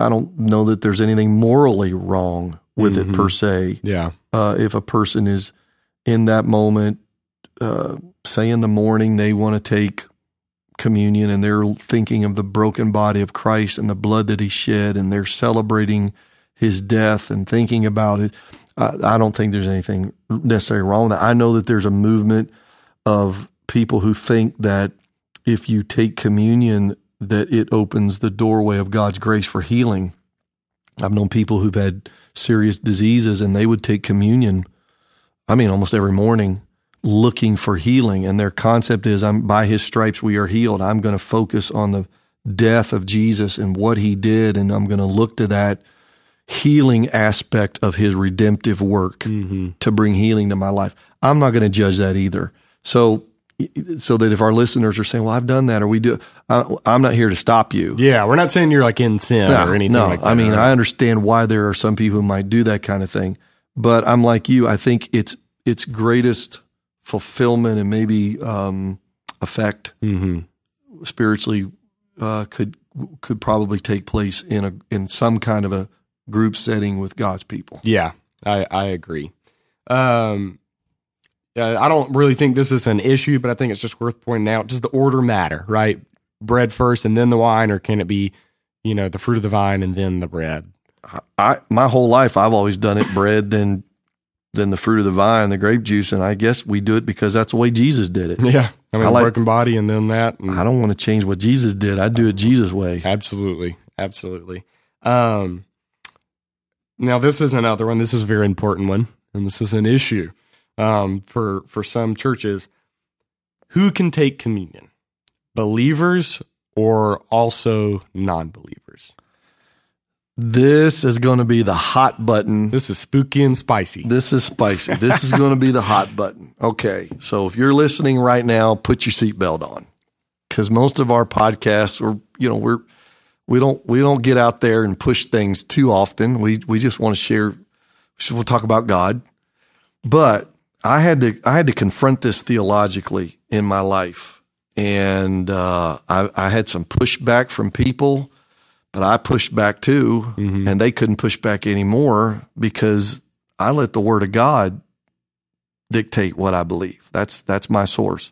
I don't know that there's anything morally wrong with Mhm. it per se. Yeah. Uh, if a person is in that moment, uh, say in the morning they want to take communion and they're thinking of the broken body of Christ and the blood that he shed and they're celebrating his death and thinking about it. I, don't think there's anything necessarily wrong with that. I know that there's a movement of people who think that if you take communion, that it opens the doorway of God's grace for healing. I've known people who've had serious diseases and they would take communion, I mean, almost every morning looking for healing. And their concept is, I'm by his stripes we are healed. I'm going to focus on the death of Jesus and what he did. And I'm going to look to that healing aspect of his redemptive work Mm-hmm. to bring healing to my life. I'm not going to judge that either. So, so that if our listeners are saying, well, I've done that or we do, I, I'm not here to stop you. Yeah. We're not saying you're like in sin No, or anything no. like that. I mean, right? I understand why there are some people who might do that kind of thing, but I'm like you. I think its its greatest fulfillment and maybe um, effect Mhm. spiritually uh, could could probably take place in a in some kind of a group setting with God's people. Yeah, I, I agree. Um, uh, I don't really think this is an issue, but I think it's just worth pointing out. Does the order matter, right? Bread first and then the wine, or can it be, you know, the fruit of the vine and then the bread? I my whole life I've always done it bread then then the fruit of the vine, the grape juice, and I guess we do it because that's the way Jesus did it. Yeah, I mean, I like- broken body and then that. and- I don't want to change what Jesus did. I do it Jesus' way. Absolutely, absolutely. Um, now this is another one. This is a very important one, and this is an issue um, for for some churches. Who can take communion? Believers or also non-believers? This is going to be the hot button. This is spooky and spicy. This is spicy. This is going to be the hot button. Okay. So if you're listening right now, put your seatbelt on because most of our podcasts are, you know, we're, we don't, we don't get out there and push things too often. We, we just want to share, we'll talk about God. But I had to, I had to confront this theologically in my life. And, uh, I, I had some pushback from people, but I pushed back too Mhm. and they couldn't push back anymore because I let the word of God dictate what I believe. That's that's my source.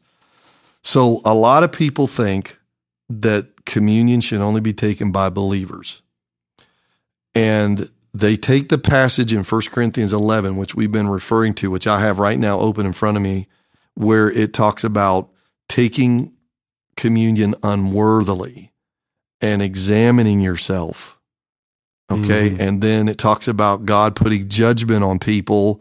So a lot of people think that communion should only be taken by believers. And they take the passage in 1 Corinthians 11 which we've been referring to which I have right now open in front of me where it talks about taking communion unworthily and examining yourself Okay. Mhm. And then it talks about God putting judgment on people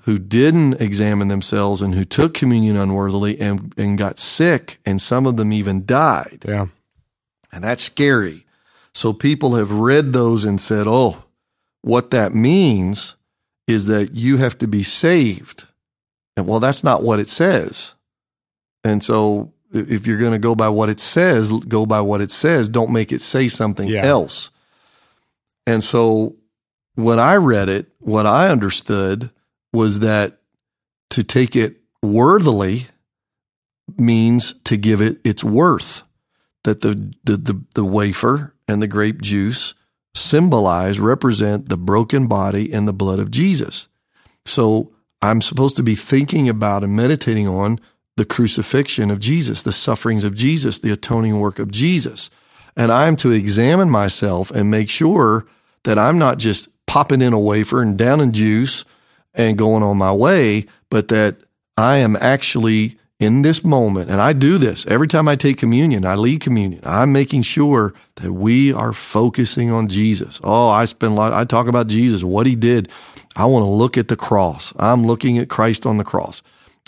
who didn't examine themselves and who took communion unworthily and, and got sick, and some of them even died. Yeah. And that's scary. So people have read those and said, oh, what that means is that you have to be saved. And well, that's not what it says. And so if you're going to go by what it says, go by what it says. Don't make it say something Yeah. else. And so when I read it, what I understood was that to take it worthily means to give it its worth. That the, the, the, the wafer and the grape juice symbolize, represent the broken body and the blood of Jesus. So I'm supposed to be thinking about and meditating on the crucifixion of Jesus, the sufferings of Jesus, the atoning work of Jesus. And I'm to examine myself and make sure that I'm not just popping in a wafer and down in juice and going on my way, but that I am actually in this moment. And I do this every time I take communion, I lead communion. I'm making sure that we are focusing on Jesus. Oh, I spend a lot, I talk about Jesus, what he did. I want to look at the cross. I'm looking at Christ on the cross.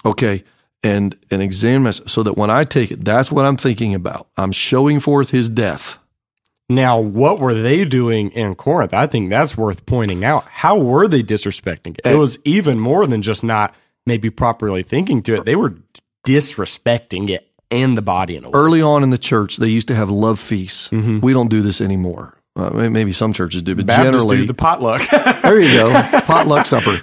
Okay. And, and examine myself so that when I take it, that's what I'm thinking about. I'm showing forth his death. Now, what were they doing in Corinth? I think that's worth pointing out. How were they disrespecting it? It eh. was even more than just not maybe properly thinking to it. They were disrespecting it and the body in a way. Early on in the church, they used to have love feasts. We don't do this anymore. Uh, maybe some churches do, but Baptists generally, do the potluck. (laughs) there you go, potluck supper.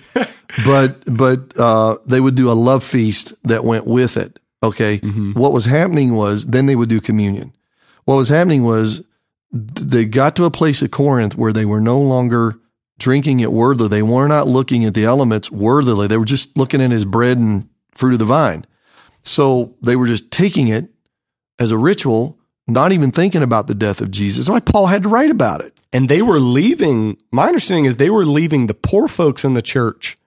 But but uh, they would do a love feast that went with it. Okay, what was happening was then they would do communion. What was happening was they got to a place at Corinth where they were no longer drinking it worthily. They were not looking at the elements worthily. They were just looking at his bread and fruit of the vine. So they were just taking it as a ritual, not even thinking about the death of Jesus. That's why Paul had to write about it. and they were leaving. My understanding is they were leaving the poor folks in the church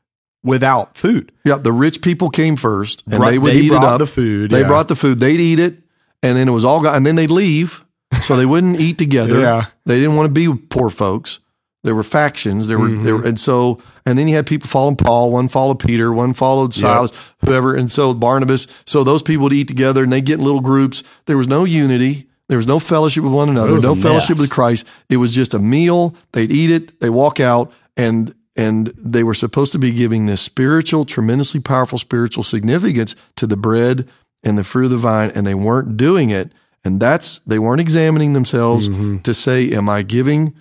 without food. Yeah, the rich people came first, and Brought- they would they eat up. the food, They yeah. brought the food. They'd eat it, and then it was all gone. And then they'd leave, so they wouldn't eat together. (laughs) Yeah. They didn't want to be with poor folks. There were factions. There were, there Mm-hmm. were, and so, and then you had people following Paul. One followed Peter. One followed Silas. Whoever, and so Barnabas. So those people would eat together, and they get in little groups. There was no unity. There was no fellowship with one another. No fellowship with Christ. It was just a meal. They'd eat it. They walk out, and and they were supposed to be giving this spiritual, tremendously powerful spiritual significance to the bread and the fruit of the vine, and they weren't doing it. And that's they weren't examining themselves Mm-hmm. to say, "Am I giving?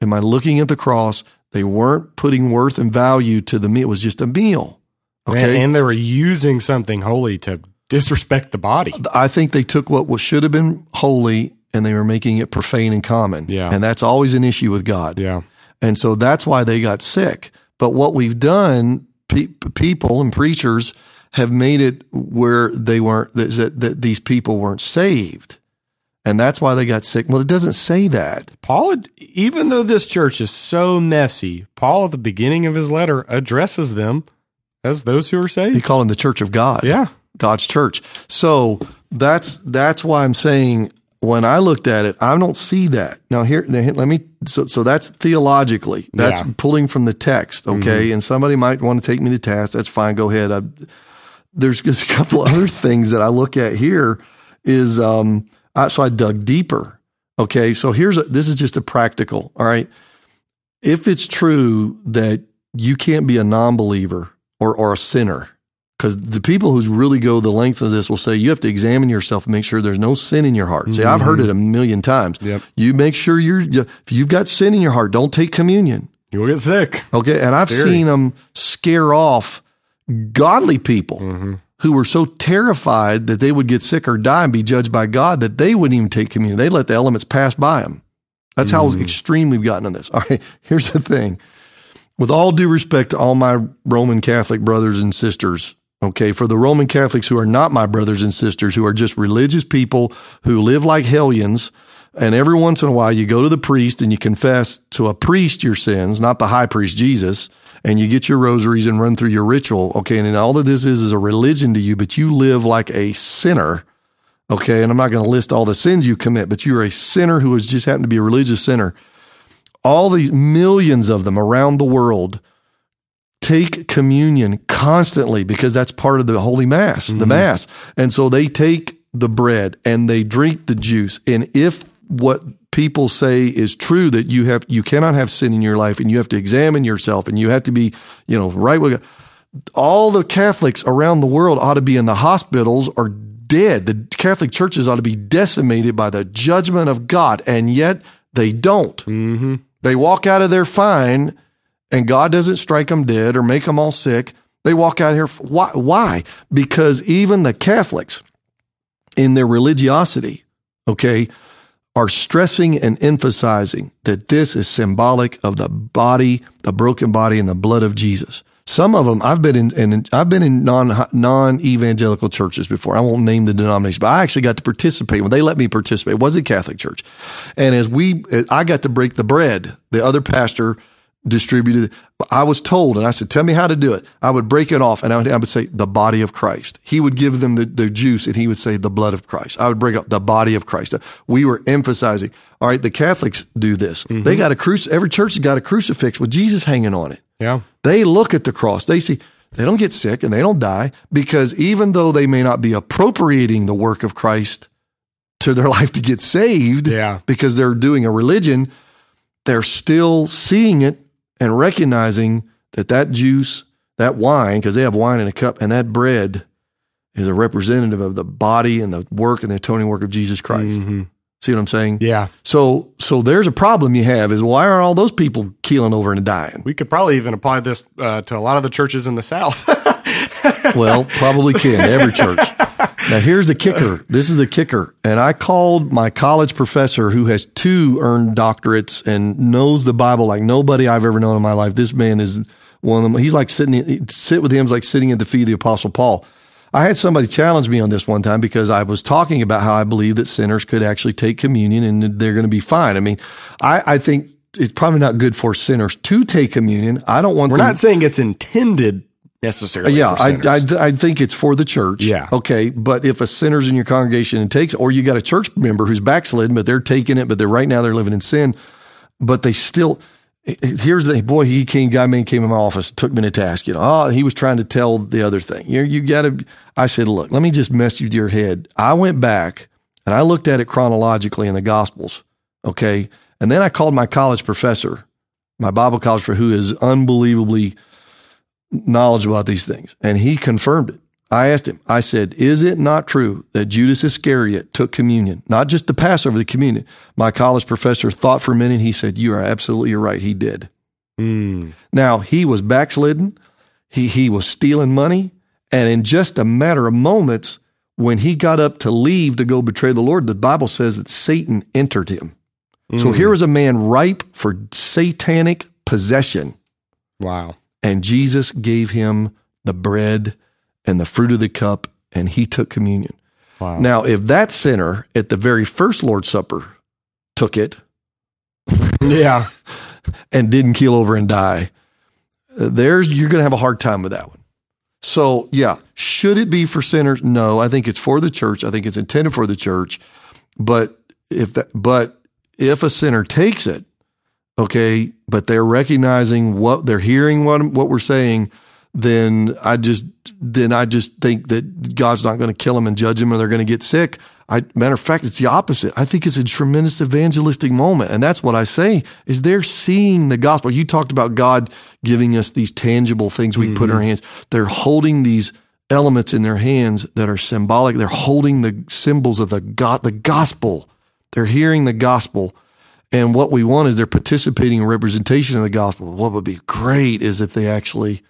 Am I looking at the cross?" They weren't putting worth and value to the meal. It was just a meal. Okay. And, and they were using something holy to disrespect the body. I think they took what was, should have been holy and they were making it profane and common. Yeah. And that's always an issue with God. Yeah. And so that's why they got sick. But what we've done, pe- people and preachers have made it where they weren't, that, that these people weren't saved. And that's why they got sick. Well, it doesn't say that. Paul, even though this church is so messy, Paul at the beginning of his letter addresses them as those who are He saved. called them the church of God. Yeah. God's church. So that's that's why I'm saying when I looked at it, I don't see that. Now here, let me. So so that's theologically. That's Yeah. Mm-hmm. pulling from the text. Okay, and somebody might want to take me to task. That's fine. Go ahead. I, there's just a couple (laughs) other things that I look at here. Is um. I, so I dug deeper. Okay, so here's a, this is just a practical. All right, if it's true that you can't be a non-believer or or a sinner because the people who really go the length of this will say you have to examine yourself and make sure there's no sin in your heart. See, I've heard it a million times. Yep. You make sure you're if you've got sin in your heart, don't take communion. You'll get sick. Okay, and I've seen them scare off godly people Mm-hmm. Who were so terrified that they would get sick or die and be judged by God that they wouldn't even take communion. They let the elements pass by them. That's how Mm-hmm. extreme we've gotten on this. (laughs) All right, here's the thing. With all due respect to all my Roman Catholic brothers and sisters, okay, for the Roman Catholics who are not my brothers and sisters, who are just religious people who live like hellions, and every once in a while you go to the priest and you confess to a priest your sins, not the high priest Jesus, and you get your rosaries and run through your ritual, okay, and then all of this is is a religion to you, but you live like a sinner. Okay, and I'm not going to list all the sins you commit, but you're a sinner who has just happened to be a religious sinner. All these millions of them around the world take communion constantly because that's part of the holy mass, the mm-hmm. mass. And so they take the bread and they drink the juice. And if what people say is true that you have you cannot have sin in your life and you have to examine yourself and you have to be, you know, right with all the Catholics around the world ought to be in the hospitals or dead. The Catholic churches ought to be decimated by the judgment of God, and yet they don't. Mm-hmm. They walk out of there fine, and God doesn't strike them dead or make them all sick. They walk out here. Why? Why? Because even the Catholics, in their religiosity, okay, are stressing and emphasizing that this is symbolic of the body, the broken body, and the blood of Jesus. Some of them, I've been in, in I've been in non non evangelical churches before. I won't name the denomination, but I actually got to participate when they let me participate. It was a Catholic church, and as we, I got to break the bread. The other pastor distributed. I was told, and I said, "Tell me how to do it." I would break it off, and I would, I would say, "The body of Christ." He would give them the, the juice, and he would say, "The blood of Christ." I would break up the body of Christ. Uh, we were emphasizing. All right, the Catholics do this. Mm-hmm. They got a cruci. Every church has got a crucifix with Jesus hanging on it. Yeah. They look at the cross. They see they don't get sick and they don't die because even though they may not be appropriating the work of Christ to their (laughs) life to get saved Yeah. because they're doing a religion, they're still seeing it and recognizing that that juice, that wine, because they have wine in a cup, and that bread is a representative of the body and the work and the atoning work of Jesus Christ. Mhm. See what I'm saying? Yeah. So, so there's a problem you have is why are all those people keeling over and dying? We could probably even apply this uh, to a lot of the churches in the South. (laughs) Well, probably can every church. Now, here's the kicker. This is the kicker. And I called my college professor who has two earned doctorates and knows the Bible like nobody I've ever known in my life. This man is one of them. He's like sitting, sit with him is like sitting at the feet of the Apostle Paul. I had somebody challenge me on this one time because I was talking about how I believe that sinners could actually take communion and they're going to be fine. I mean, I, I think it's probably not good for sinners to take communion. I don't want We're them, not saying it's intended necessarily. yeah, I. I, I think it's for the church. Yeah. Okay. But if a sinner's in your congregation and takes, or you got a church member who's backslidden, but they're taking it, but they're right now they're living in sin, but they still, eh, eh, here's the boy, he came, guy man came in my office, took me to task. You know, oh, he was trying to tell the other thing. You, you got to, I said, look, let me just mess with your head. I went back and I looked at it chronologically in the Gospels. Okay. And then I called my college professor, my Bible college for who is unbelievably knowledgeable about these things. And he confirmed it. I asked him, I said, is it not true that Judas Iscariot took communion? Not just the Passover, the communion. My college professor thought for a minute. He said, you are absolutely right. He did. Mm. Now he was backslidden. He, he was stealing money. And in just a matter of moments, when he got up to leave to go betray the Lord, the Bible says that Satan entered him. So Mm. here was a man ripe for satanic possession. Wow. And Jesus gave him the bread and the fruit of the cup, and he took communion. Wow. Now, if that sinner at the very first Lord's Supper took it yeah. (laughs) and didn't keel over and die, there's you're going to have a hard time with that one. So, yeah, should it be for sinners? No, I think it's for the church. I think it's intended for the church. But if that, but if a sinner takes it, okay, but they're recognizing what they're hearing, what what we're saying, then I just then I just think that God's not going to kill them and judge them, or they're going to get sick. I, matter of fact, it's the opposite. I think it's a tremendous evangelistic moment, and that's what I say is they're seeing the gospel. You talked about God giving us these tangible things we put in our mm-hmm. hands. They're holding these elements in their hands that are symbolic. They're holding the symbols of the God, the gospel. They're hearing the gospel. And what we want is they're participating in representation of the gospel. What would be great is if they actually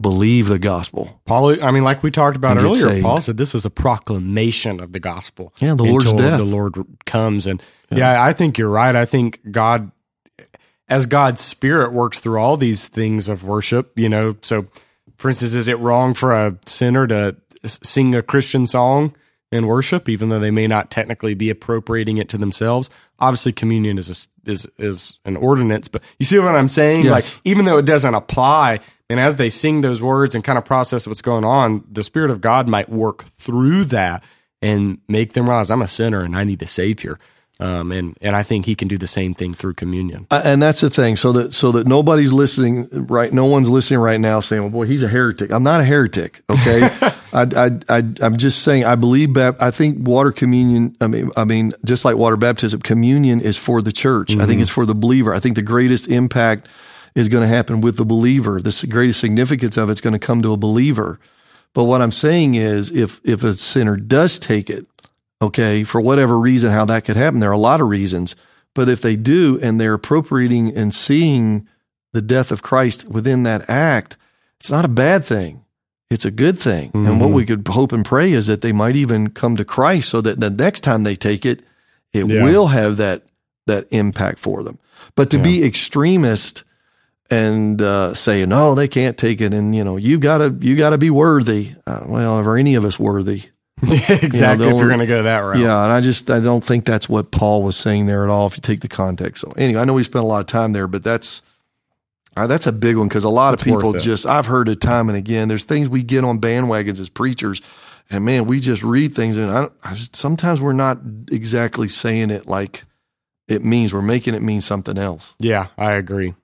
believe the gospel. Paul, I mean, like we talked about earlier, saved. Paul said this is a proclamation of the gospel. Yeah, the Lord's death. The Lord comes, and yeah. I think you're right. I think God, as God's Spirit works through all these things of worship, you know. So, for instance, is it wrong for a sinner to sing a Christian song in worship, even though they may not technically be appropriating it to themselves? Obviously, communion is a is is an ordinance, but you see what I'm saying? Yes. Like, even though it doesn't apply, and as they sing those words and kind of process what's going on, the Spirit of God might work through that and make them realize I'm a sinner and I need a Savior. Um, and and I think He can do the same thing through communion. Uh, And that's the thing. So that so that nobody's listening right. No one's listening right now saying, "Well, boy, he's a heretic." I'm not a heretic. Okay, (laughs) I, I I I'm just saying I believe. I think water communion. I mean, I mean, just like water baptism, communion is for the church. I think mm-hmm. it's for the believer. I think the greatest impact is going to happen with the believer. The greatest significance of it's going to come to a believer. But what I'm saying is, if if a sinner does take it, okay, for whatever reason, how that could happen, there are a lot of reasons. But if they do and they're appropriating and seeing the death of Christ within that act, it's not a bad thing. It's a good thing. And what Mhm. we could hope and pray is that they might even come to Christ so that the next time they take it, it Yeah. will have that that impact for them. But to be extremist and uh, say no, they can't take it, and you know you gotta you gotta be worthy. Uh, well, are any of us worthy? (laughs) exactly. the if you're going to go that route. Yeah, and I just I don't think that's what Paul was saying there at all. If you take the context, so anyway, I know we spent a lot of time there, but that's uh, that's a big one because a lot It's of people just I've heard it time and again. There's things we get on bandwagons as preachers, and man, we just read things, and I, I just, sometimes we're not exactly saying it like it means. We're making it mean something else. Yeah, I agree.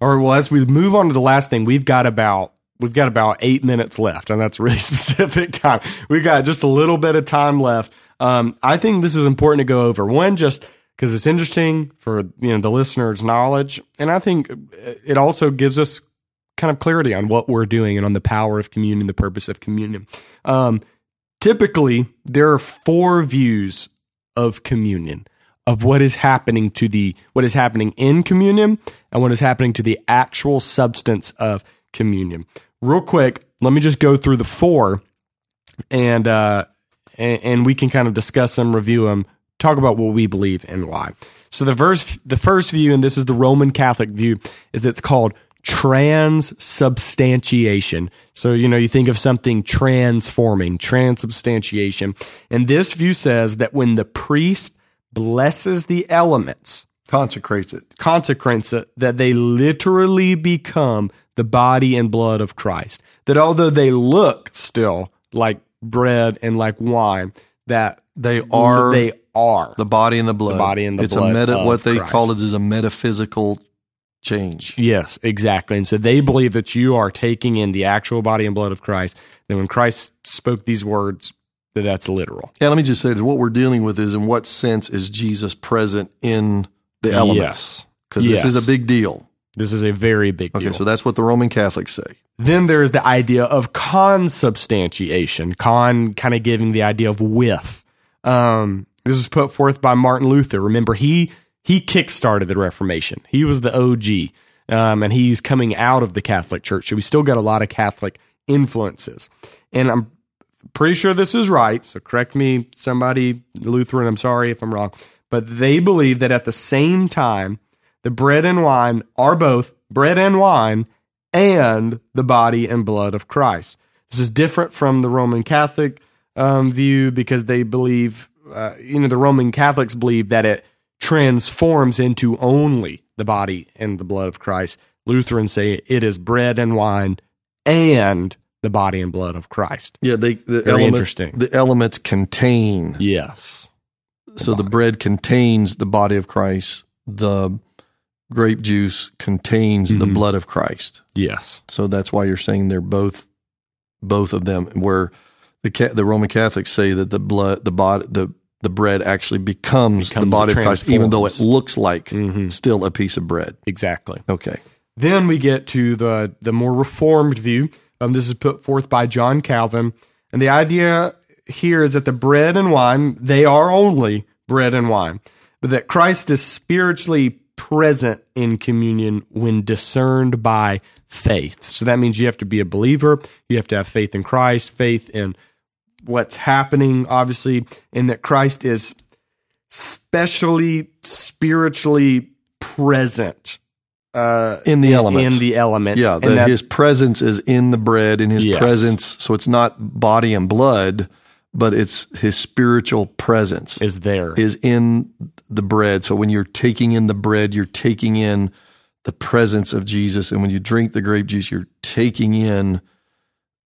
All right. Well, as we move on to the last thing, we've got about we've got about eight minutes left, and that's really (laughs) specific time. We've got just a little bit of time left. Um, I think this is important to go over. One, just because it's interesting for you know the listener's knowledge, and I think it also gives us kind of clarity on what we're doing and on the power of communion, the purpose of communion. Um, typically, there are four views of communion of what is happening to the what is happening in communion and what is happening to the actual substance of communion. Real quick, let me just go through the four, and uh, and, and we can kind of discuss them, review them, talk about what we believe and why. So the first the first view, and this is the Roman Catholic view, is it's called transubstantiation. So, you know, you think of something transforming, transubstantiation. And this view says that when the priest blesses the elements, Consecrates it. consecrates it, that they literally become the body and blood of Christ. That although they look still like bread and like wine, that They are they are. the body and the blood. body and the it's blood a meta. What they Christ. call it is a metaphysical change. Yes, exactly. And so they believe that you are taking in the actual body and blood of Christ. That when Christ spoke these words, that that's literal. Yeah, let me just say that what we're dealing with is in what sense is Jesus present in the elements? Yes. Because this is a big deal. This is a very big Okay, so that's what the Roman Catholics say. then there is the idea of consubstantiation. Con kind of giving the idea of with. Um, this was put forth by Martin Luther. Remember, he he kickstarted the Reformation. He was the OG, um, and he's coming out of the Catholic Church. So we still got a lot of Catholic influences. And I'm pretty sure this is right. So correct me, somebody Lutheran. I'm sorry if I'm wrong, but they believe that at the same time, the bread and wine are both bread and wine and the body and blood of Christ. This is different from the Roman Catholic um, view because they believe, uh, you know, the Roman Catholics believe that it transforms into only the body and the blood of Christ. Lutherans say it is bread and wine and the body and blood of Christ. Yeah, they the Very elements, interesting. The elements contain. Yes. so the bread contains the body of Christ. The grape juice contains the Mhm. blood of Christ. Yes. So that's why you're saying they're both both of them. Where the the Roman Catholics say that the blood, the body, the the bread actually becomes, the body of Christ, even though it looks like hmm still a piece of bread. Exactly. Okay. Then we get to the the more reformed view. Um, this is put forth by John Calvin, and the idea here is that the bread and wine they are only bread and wine, but that Christ is spiritually present in communion when discerned by faith. So that means you have to be a believer, you have to have faith in Christ, faith in what's happening, obviously, and that Christ is specially spiritually present uh, In the elements. in the elements. Yeah, and that that- his presence is in the bread, in his Yes. presence. So it's not body and blood, but it's his spiritual presence is there. is in the bread. So when you're taking in the bread, you're taking in the presence of Jesus, and when you drink the grape juice, you're taking in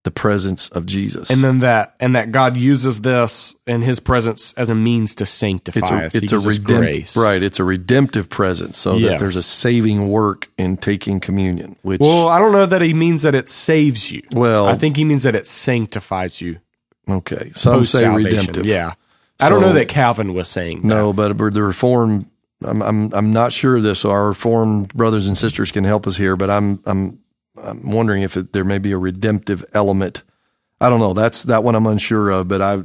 the presence of Jesus. and then that and that God uses this and His presence as a means to sanctify it's a us. It's a redemp- grace, right. It's a redemptive presence, so that there's a saving work in taking communion. Which Well, I don't know that He means that it saves you. well, I think He means that it sanctifies you. okay. Some say redemptive. Yeah, I don't know that Calvin was saying that. No, but the reform. I'm I'm I'm not sure of this. So our reformed brothers and sisters can help us here. But I'm I'm I'm wondering if it, there may be a redemptive element. I don't know. That's that one I'm unsure of. But I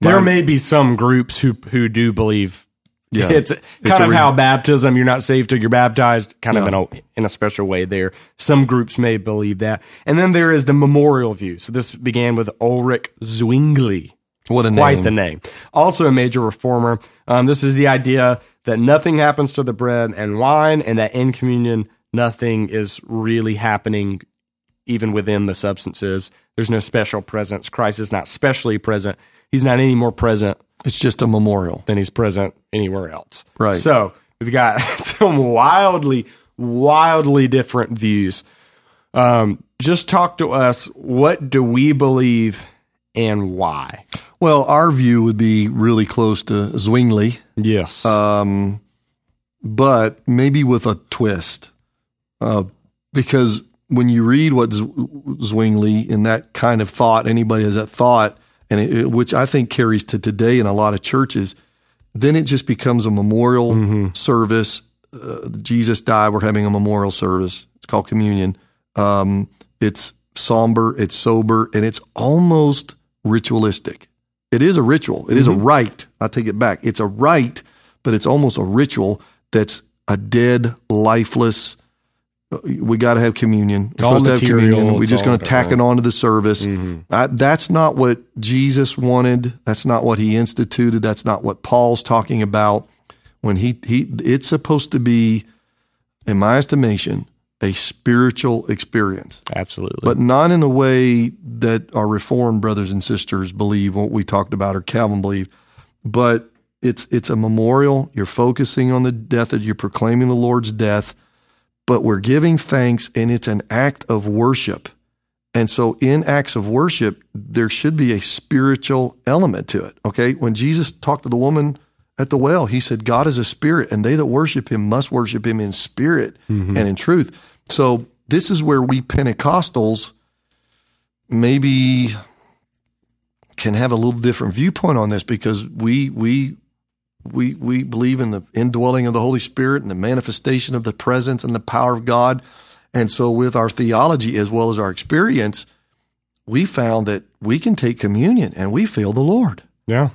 There may be some groups who who do believe Yeah. (laughs) it's kind a of re- how baptism you're not saved till you're baptized, kind of in a in a special way. There, some groups may believe that, and then there is the memorial view. So this began with Ulrich Zwingli, what a name. quite the name. Also a major reformer. Um, this is the idea that nothing happens to the bread and wine, and that in communion nothing is really happening, even within the substances. There's no special presence. Christ is not specially present. He's not any more present It's just a memorial. than he's present anywhere else. Right. So we've got (laughs) some wildly, wildly different views. Um, just talk to us. What do we believe and why? Well, our view would be really close to Zwingli, Yes. um, but maybe with a twist, uh, because when you read what Z- Zwingli in that kind of thought, anybody has that thought, and it, it- which I think carries to today in a lot of churches. Then it just becomes a memorial service. Uh, Jesus died. We're having a memorial service. It's called communion. Um, it's somber, it's sober, and it's almost ritualistic. It is a ritual. It is a rite. I take it back. It's a rite, but it's almost a ritual that's a dead, lifeless. We got to have communion. We're supposed to have communion. We're just going to tack it different. onto the service. I, that's not what Jesus wanted. That's not what he instituted. That's not what Paul's talking about. When he he, it's supposed to be, in my estimation, a spiritual experience Absolutely. but not in the way that our Reformed brothers and sisters believe what we talked about or Calvin believed, But it's it's a memorial. You're focusing on the death that you're proclaiming the Lord's death, but we're giving thanks and it's an act of worship. And so in acts of worship, there should be a spiritual element to it. Okay. When Jesus talked to the woman at the well, he said, God is a spirit, and they that worship him must worship him in spirit mm-hmm. and in truth. So this is where we Pentecostals maybe can have a little different viewpoint on this because we we we we believe in the indwelling of the Holy Spirit and the manifestation of the presence and the power of God. And so with our theology as well as our experience, we found that we can take communion and we feel the Lord. yeah.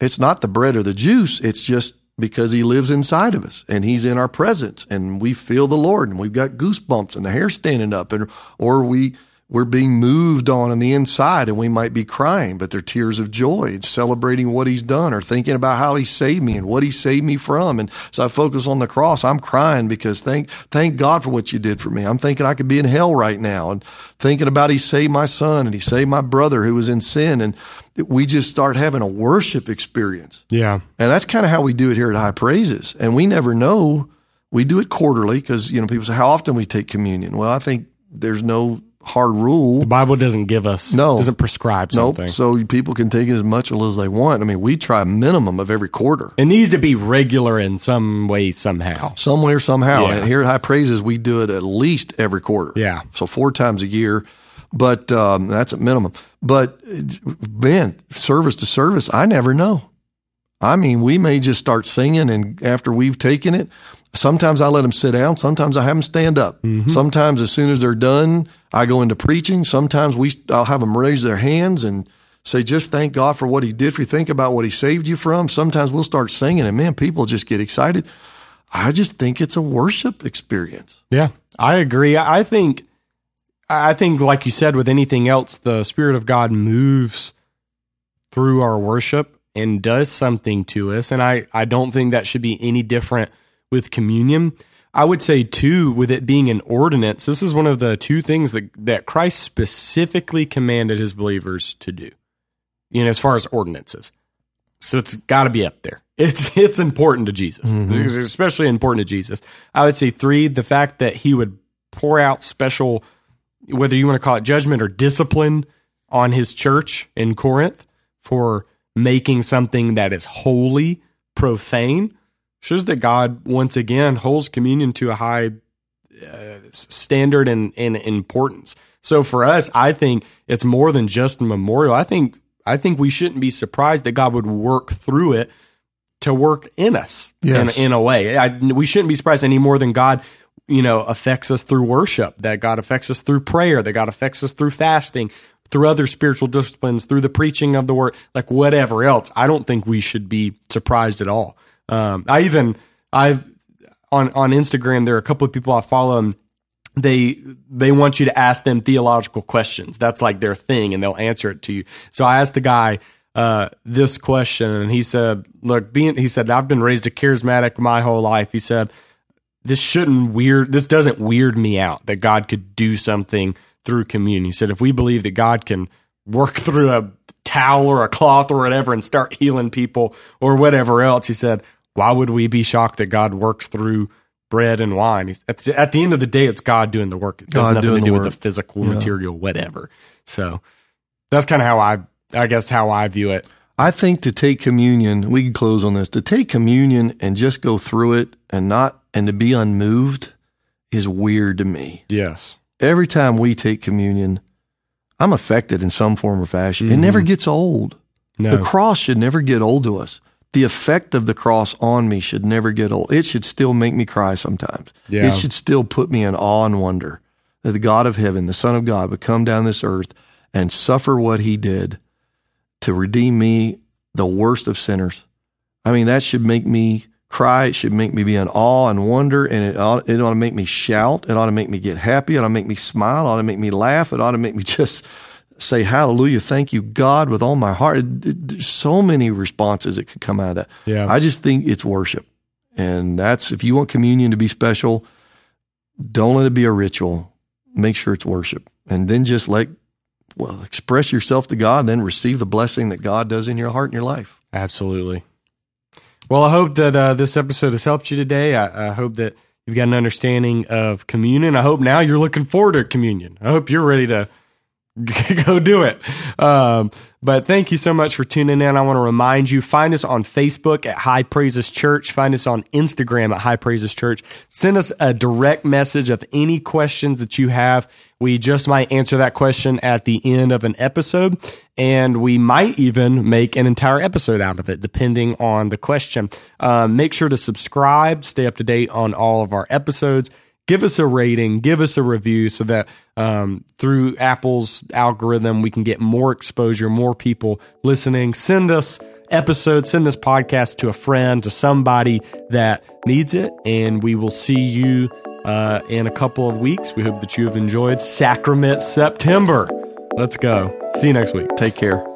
It's not the bread or the juice. It's just because he lives inside of us and he's in our presence and we feel the Lord and we've got goosebumps and the hair standing up and or we we're being moved on on the inside and we might be crying, but they're tears of joy and celebrating what he's done or thinking about how he saved me and what he saved me from. And so I focus on the cross. I'm crying because thank thank God for what you did for me. I'm thinking I could be in hell right now and thinking about he saved my son and he saved my brother who was in sin. And we just start having a worship experience. Yeah. And that's kind of how we do it here at High Praises. And we never know. We do it quarterly because, you know, people say, how often we take communion? Well, I think there's no hard rule. The Bible doesn't give us, No. doesn't prescribe Nope. So people can take as much as they want. I mean, we try a minimum of every quarter. It needs to be regular in some way, somehow. Somewhere, somehow. Yeah. And here at High Praises, we do it at least every quarter. Yeah. So four times a year. But um, that's a minimum. But man, service to service, I never know. I mean, we may just start singing, and after we've taken it, sometimes I let them sit down. Sometimes I have them stand up. Mm-hmm. Sometimes, as soon as they're done, I go into preaching. Sometimes we, I'll have them raise their hands and say, "Just thank God for what He did for you. Think about what He saved you from." Sometimes we'll start singing, and man, people just get excited. I just think it's a worship experience. Yeah, I agree. I I think, I think, like you said, with anything else, the Spirit of God moves through our worship and does something to us. And I, I don't think that should be any different with communion. I would say too, with it being an ordinance, this is one of the two things that, that Christ specifically commanded his believers to do. You know, as far as ordinances. So it's got to be up there. (laughs) It's it's important to Jesus, mm-hmm. It's especially important to Jesus. I would say three: the fact that he would pour out special, whether you want to call it judgment or discipline, on his church in Corinth for making something that is holy profane, shows that God once again holds communion to a high uh, standard and, and importance. So for us, I think it's more than just a memorial. I think I think we shouldn't be surprised that God would work through it to work in us Yes. in, in a way. I, we shouldn't be surprised any more than God, you know, affects us through worship, that God affects us through prayer, that God affects us through fasting, through other spiritual disciplines, through the preaching of the word, like whatever else. I don't think we should be surprised at all. Um, I even I on on Instagram there are a couple of people I follow and they they want you to ask them theological questions. That's like their thing, and they'll answer it to you. So I asked the guy uh, this question, and he said, "Look, being he said I've been raised a charismatic my whole life." He said, "This shouldn't weird. This doesn't weird me out that God could do something through communion." He said, "If we believe that God can work through a towel or a cloth or whatever and start healing people or whatever else," he said, "Why would we be shocked that God works through?" bread and wine. He's- At, at the end of the day, it's God doing the work. It has God nothing to do with the physical material, whatever. So that's kind of how I, I guess, how I view it. I think to take communion, we can close on this. To take communion and just go through it and not and to be unmoved is weird to me. Yes. Every time we take communion, I'm affected in some form or fashion. It never mm-hmm. gets old. No. The cross should never get old to us. The effect of the cross on me should never get old. It should still make me cry sometimes. Yeah. It should still put me in awe and wonder that the God of heaven, the Son of God, would come down this earth and suffer what he did to redeem me, the worst of sinners. I mean, that should make me cry. It should make me be in awe and wonder, and it ought, it ought to make me shout. It ought to make me get happy. It ought to make me smile. It ought to make me laugh. It ought to make me (laughs) just say hallelujah, thank you, God, with all my heart. There's so many responses that could come out of that. Yeah. I just think it's worship. And that's, if you want communion to be special, don't let it be a ritual. Make sure it's worship. And then just let, well, express yourself to God, then receive the blessing that God does in your heart and your life. Absolutely. Well, I hope that uh, this episode has helped you today. I, I hope that you've got an understanding of communion. I hope now you're looking forward to communion. I hope you're ready to (laughs) go do it. Um, but thank you so much for tuning in. I want to remind you find us on Facebook at High Praises Church. Find us on Instagram at High Praises Church. Send us a direct message of any questions that you have. We just might answer that question at the end of an episode, and we might even make an entire episode out of it, depending on the question. Um, make sure to subscribe, stay up to date on all of our episodes give us a rating, give us a review so that um, through Apple's algorithm, we can get more exposure, more people listening. Send us episodes, send this podcast to a friend, to somebody that needs it. And we will see you uh, in a couple of weeks. We hope that you have enjoyed Sacrament September. Let's go. See you next week. Take care.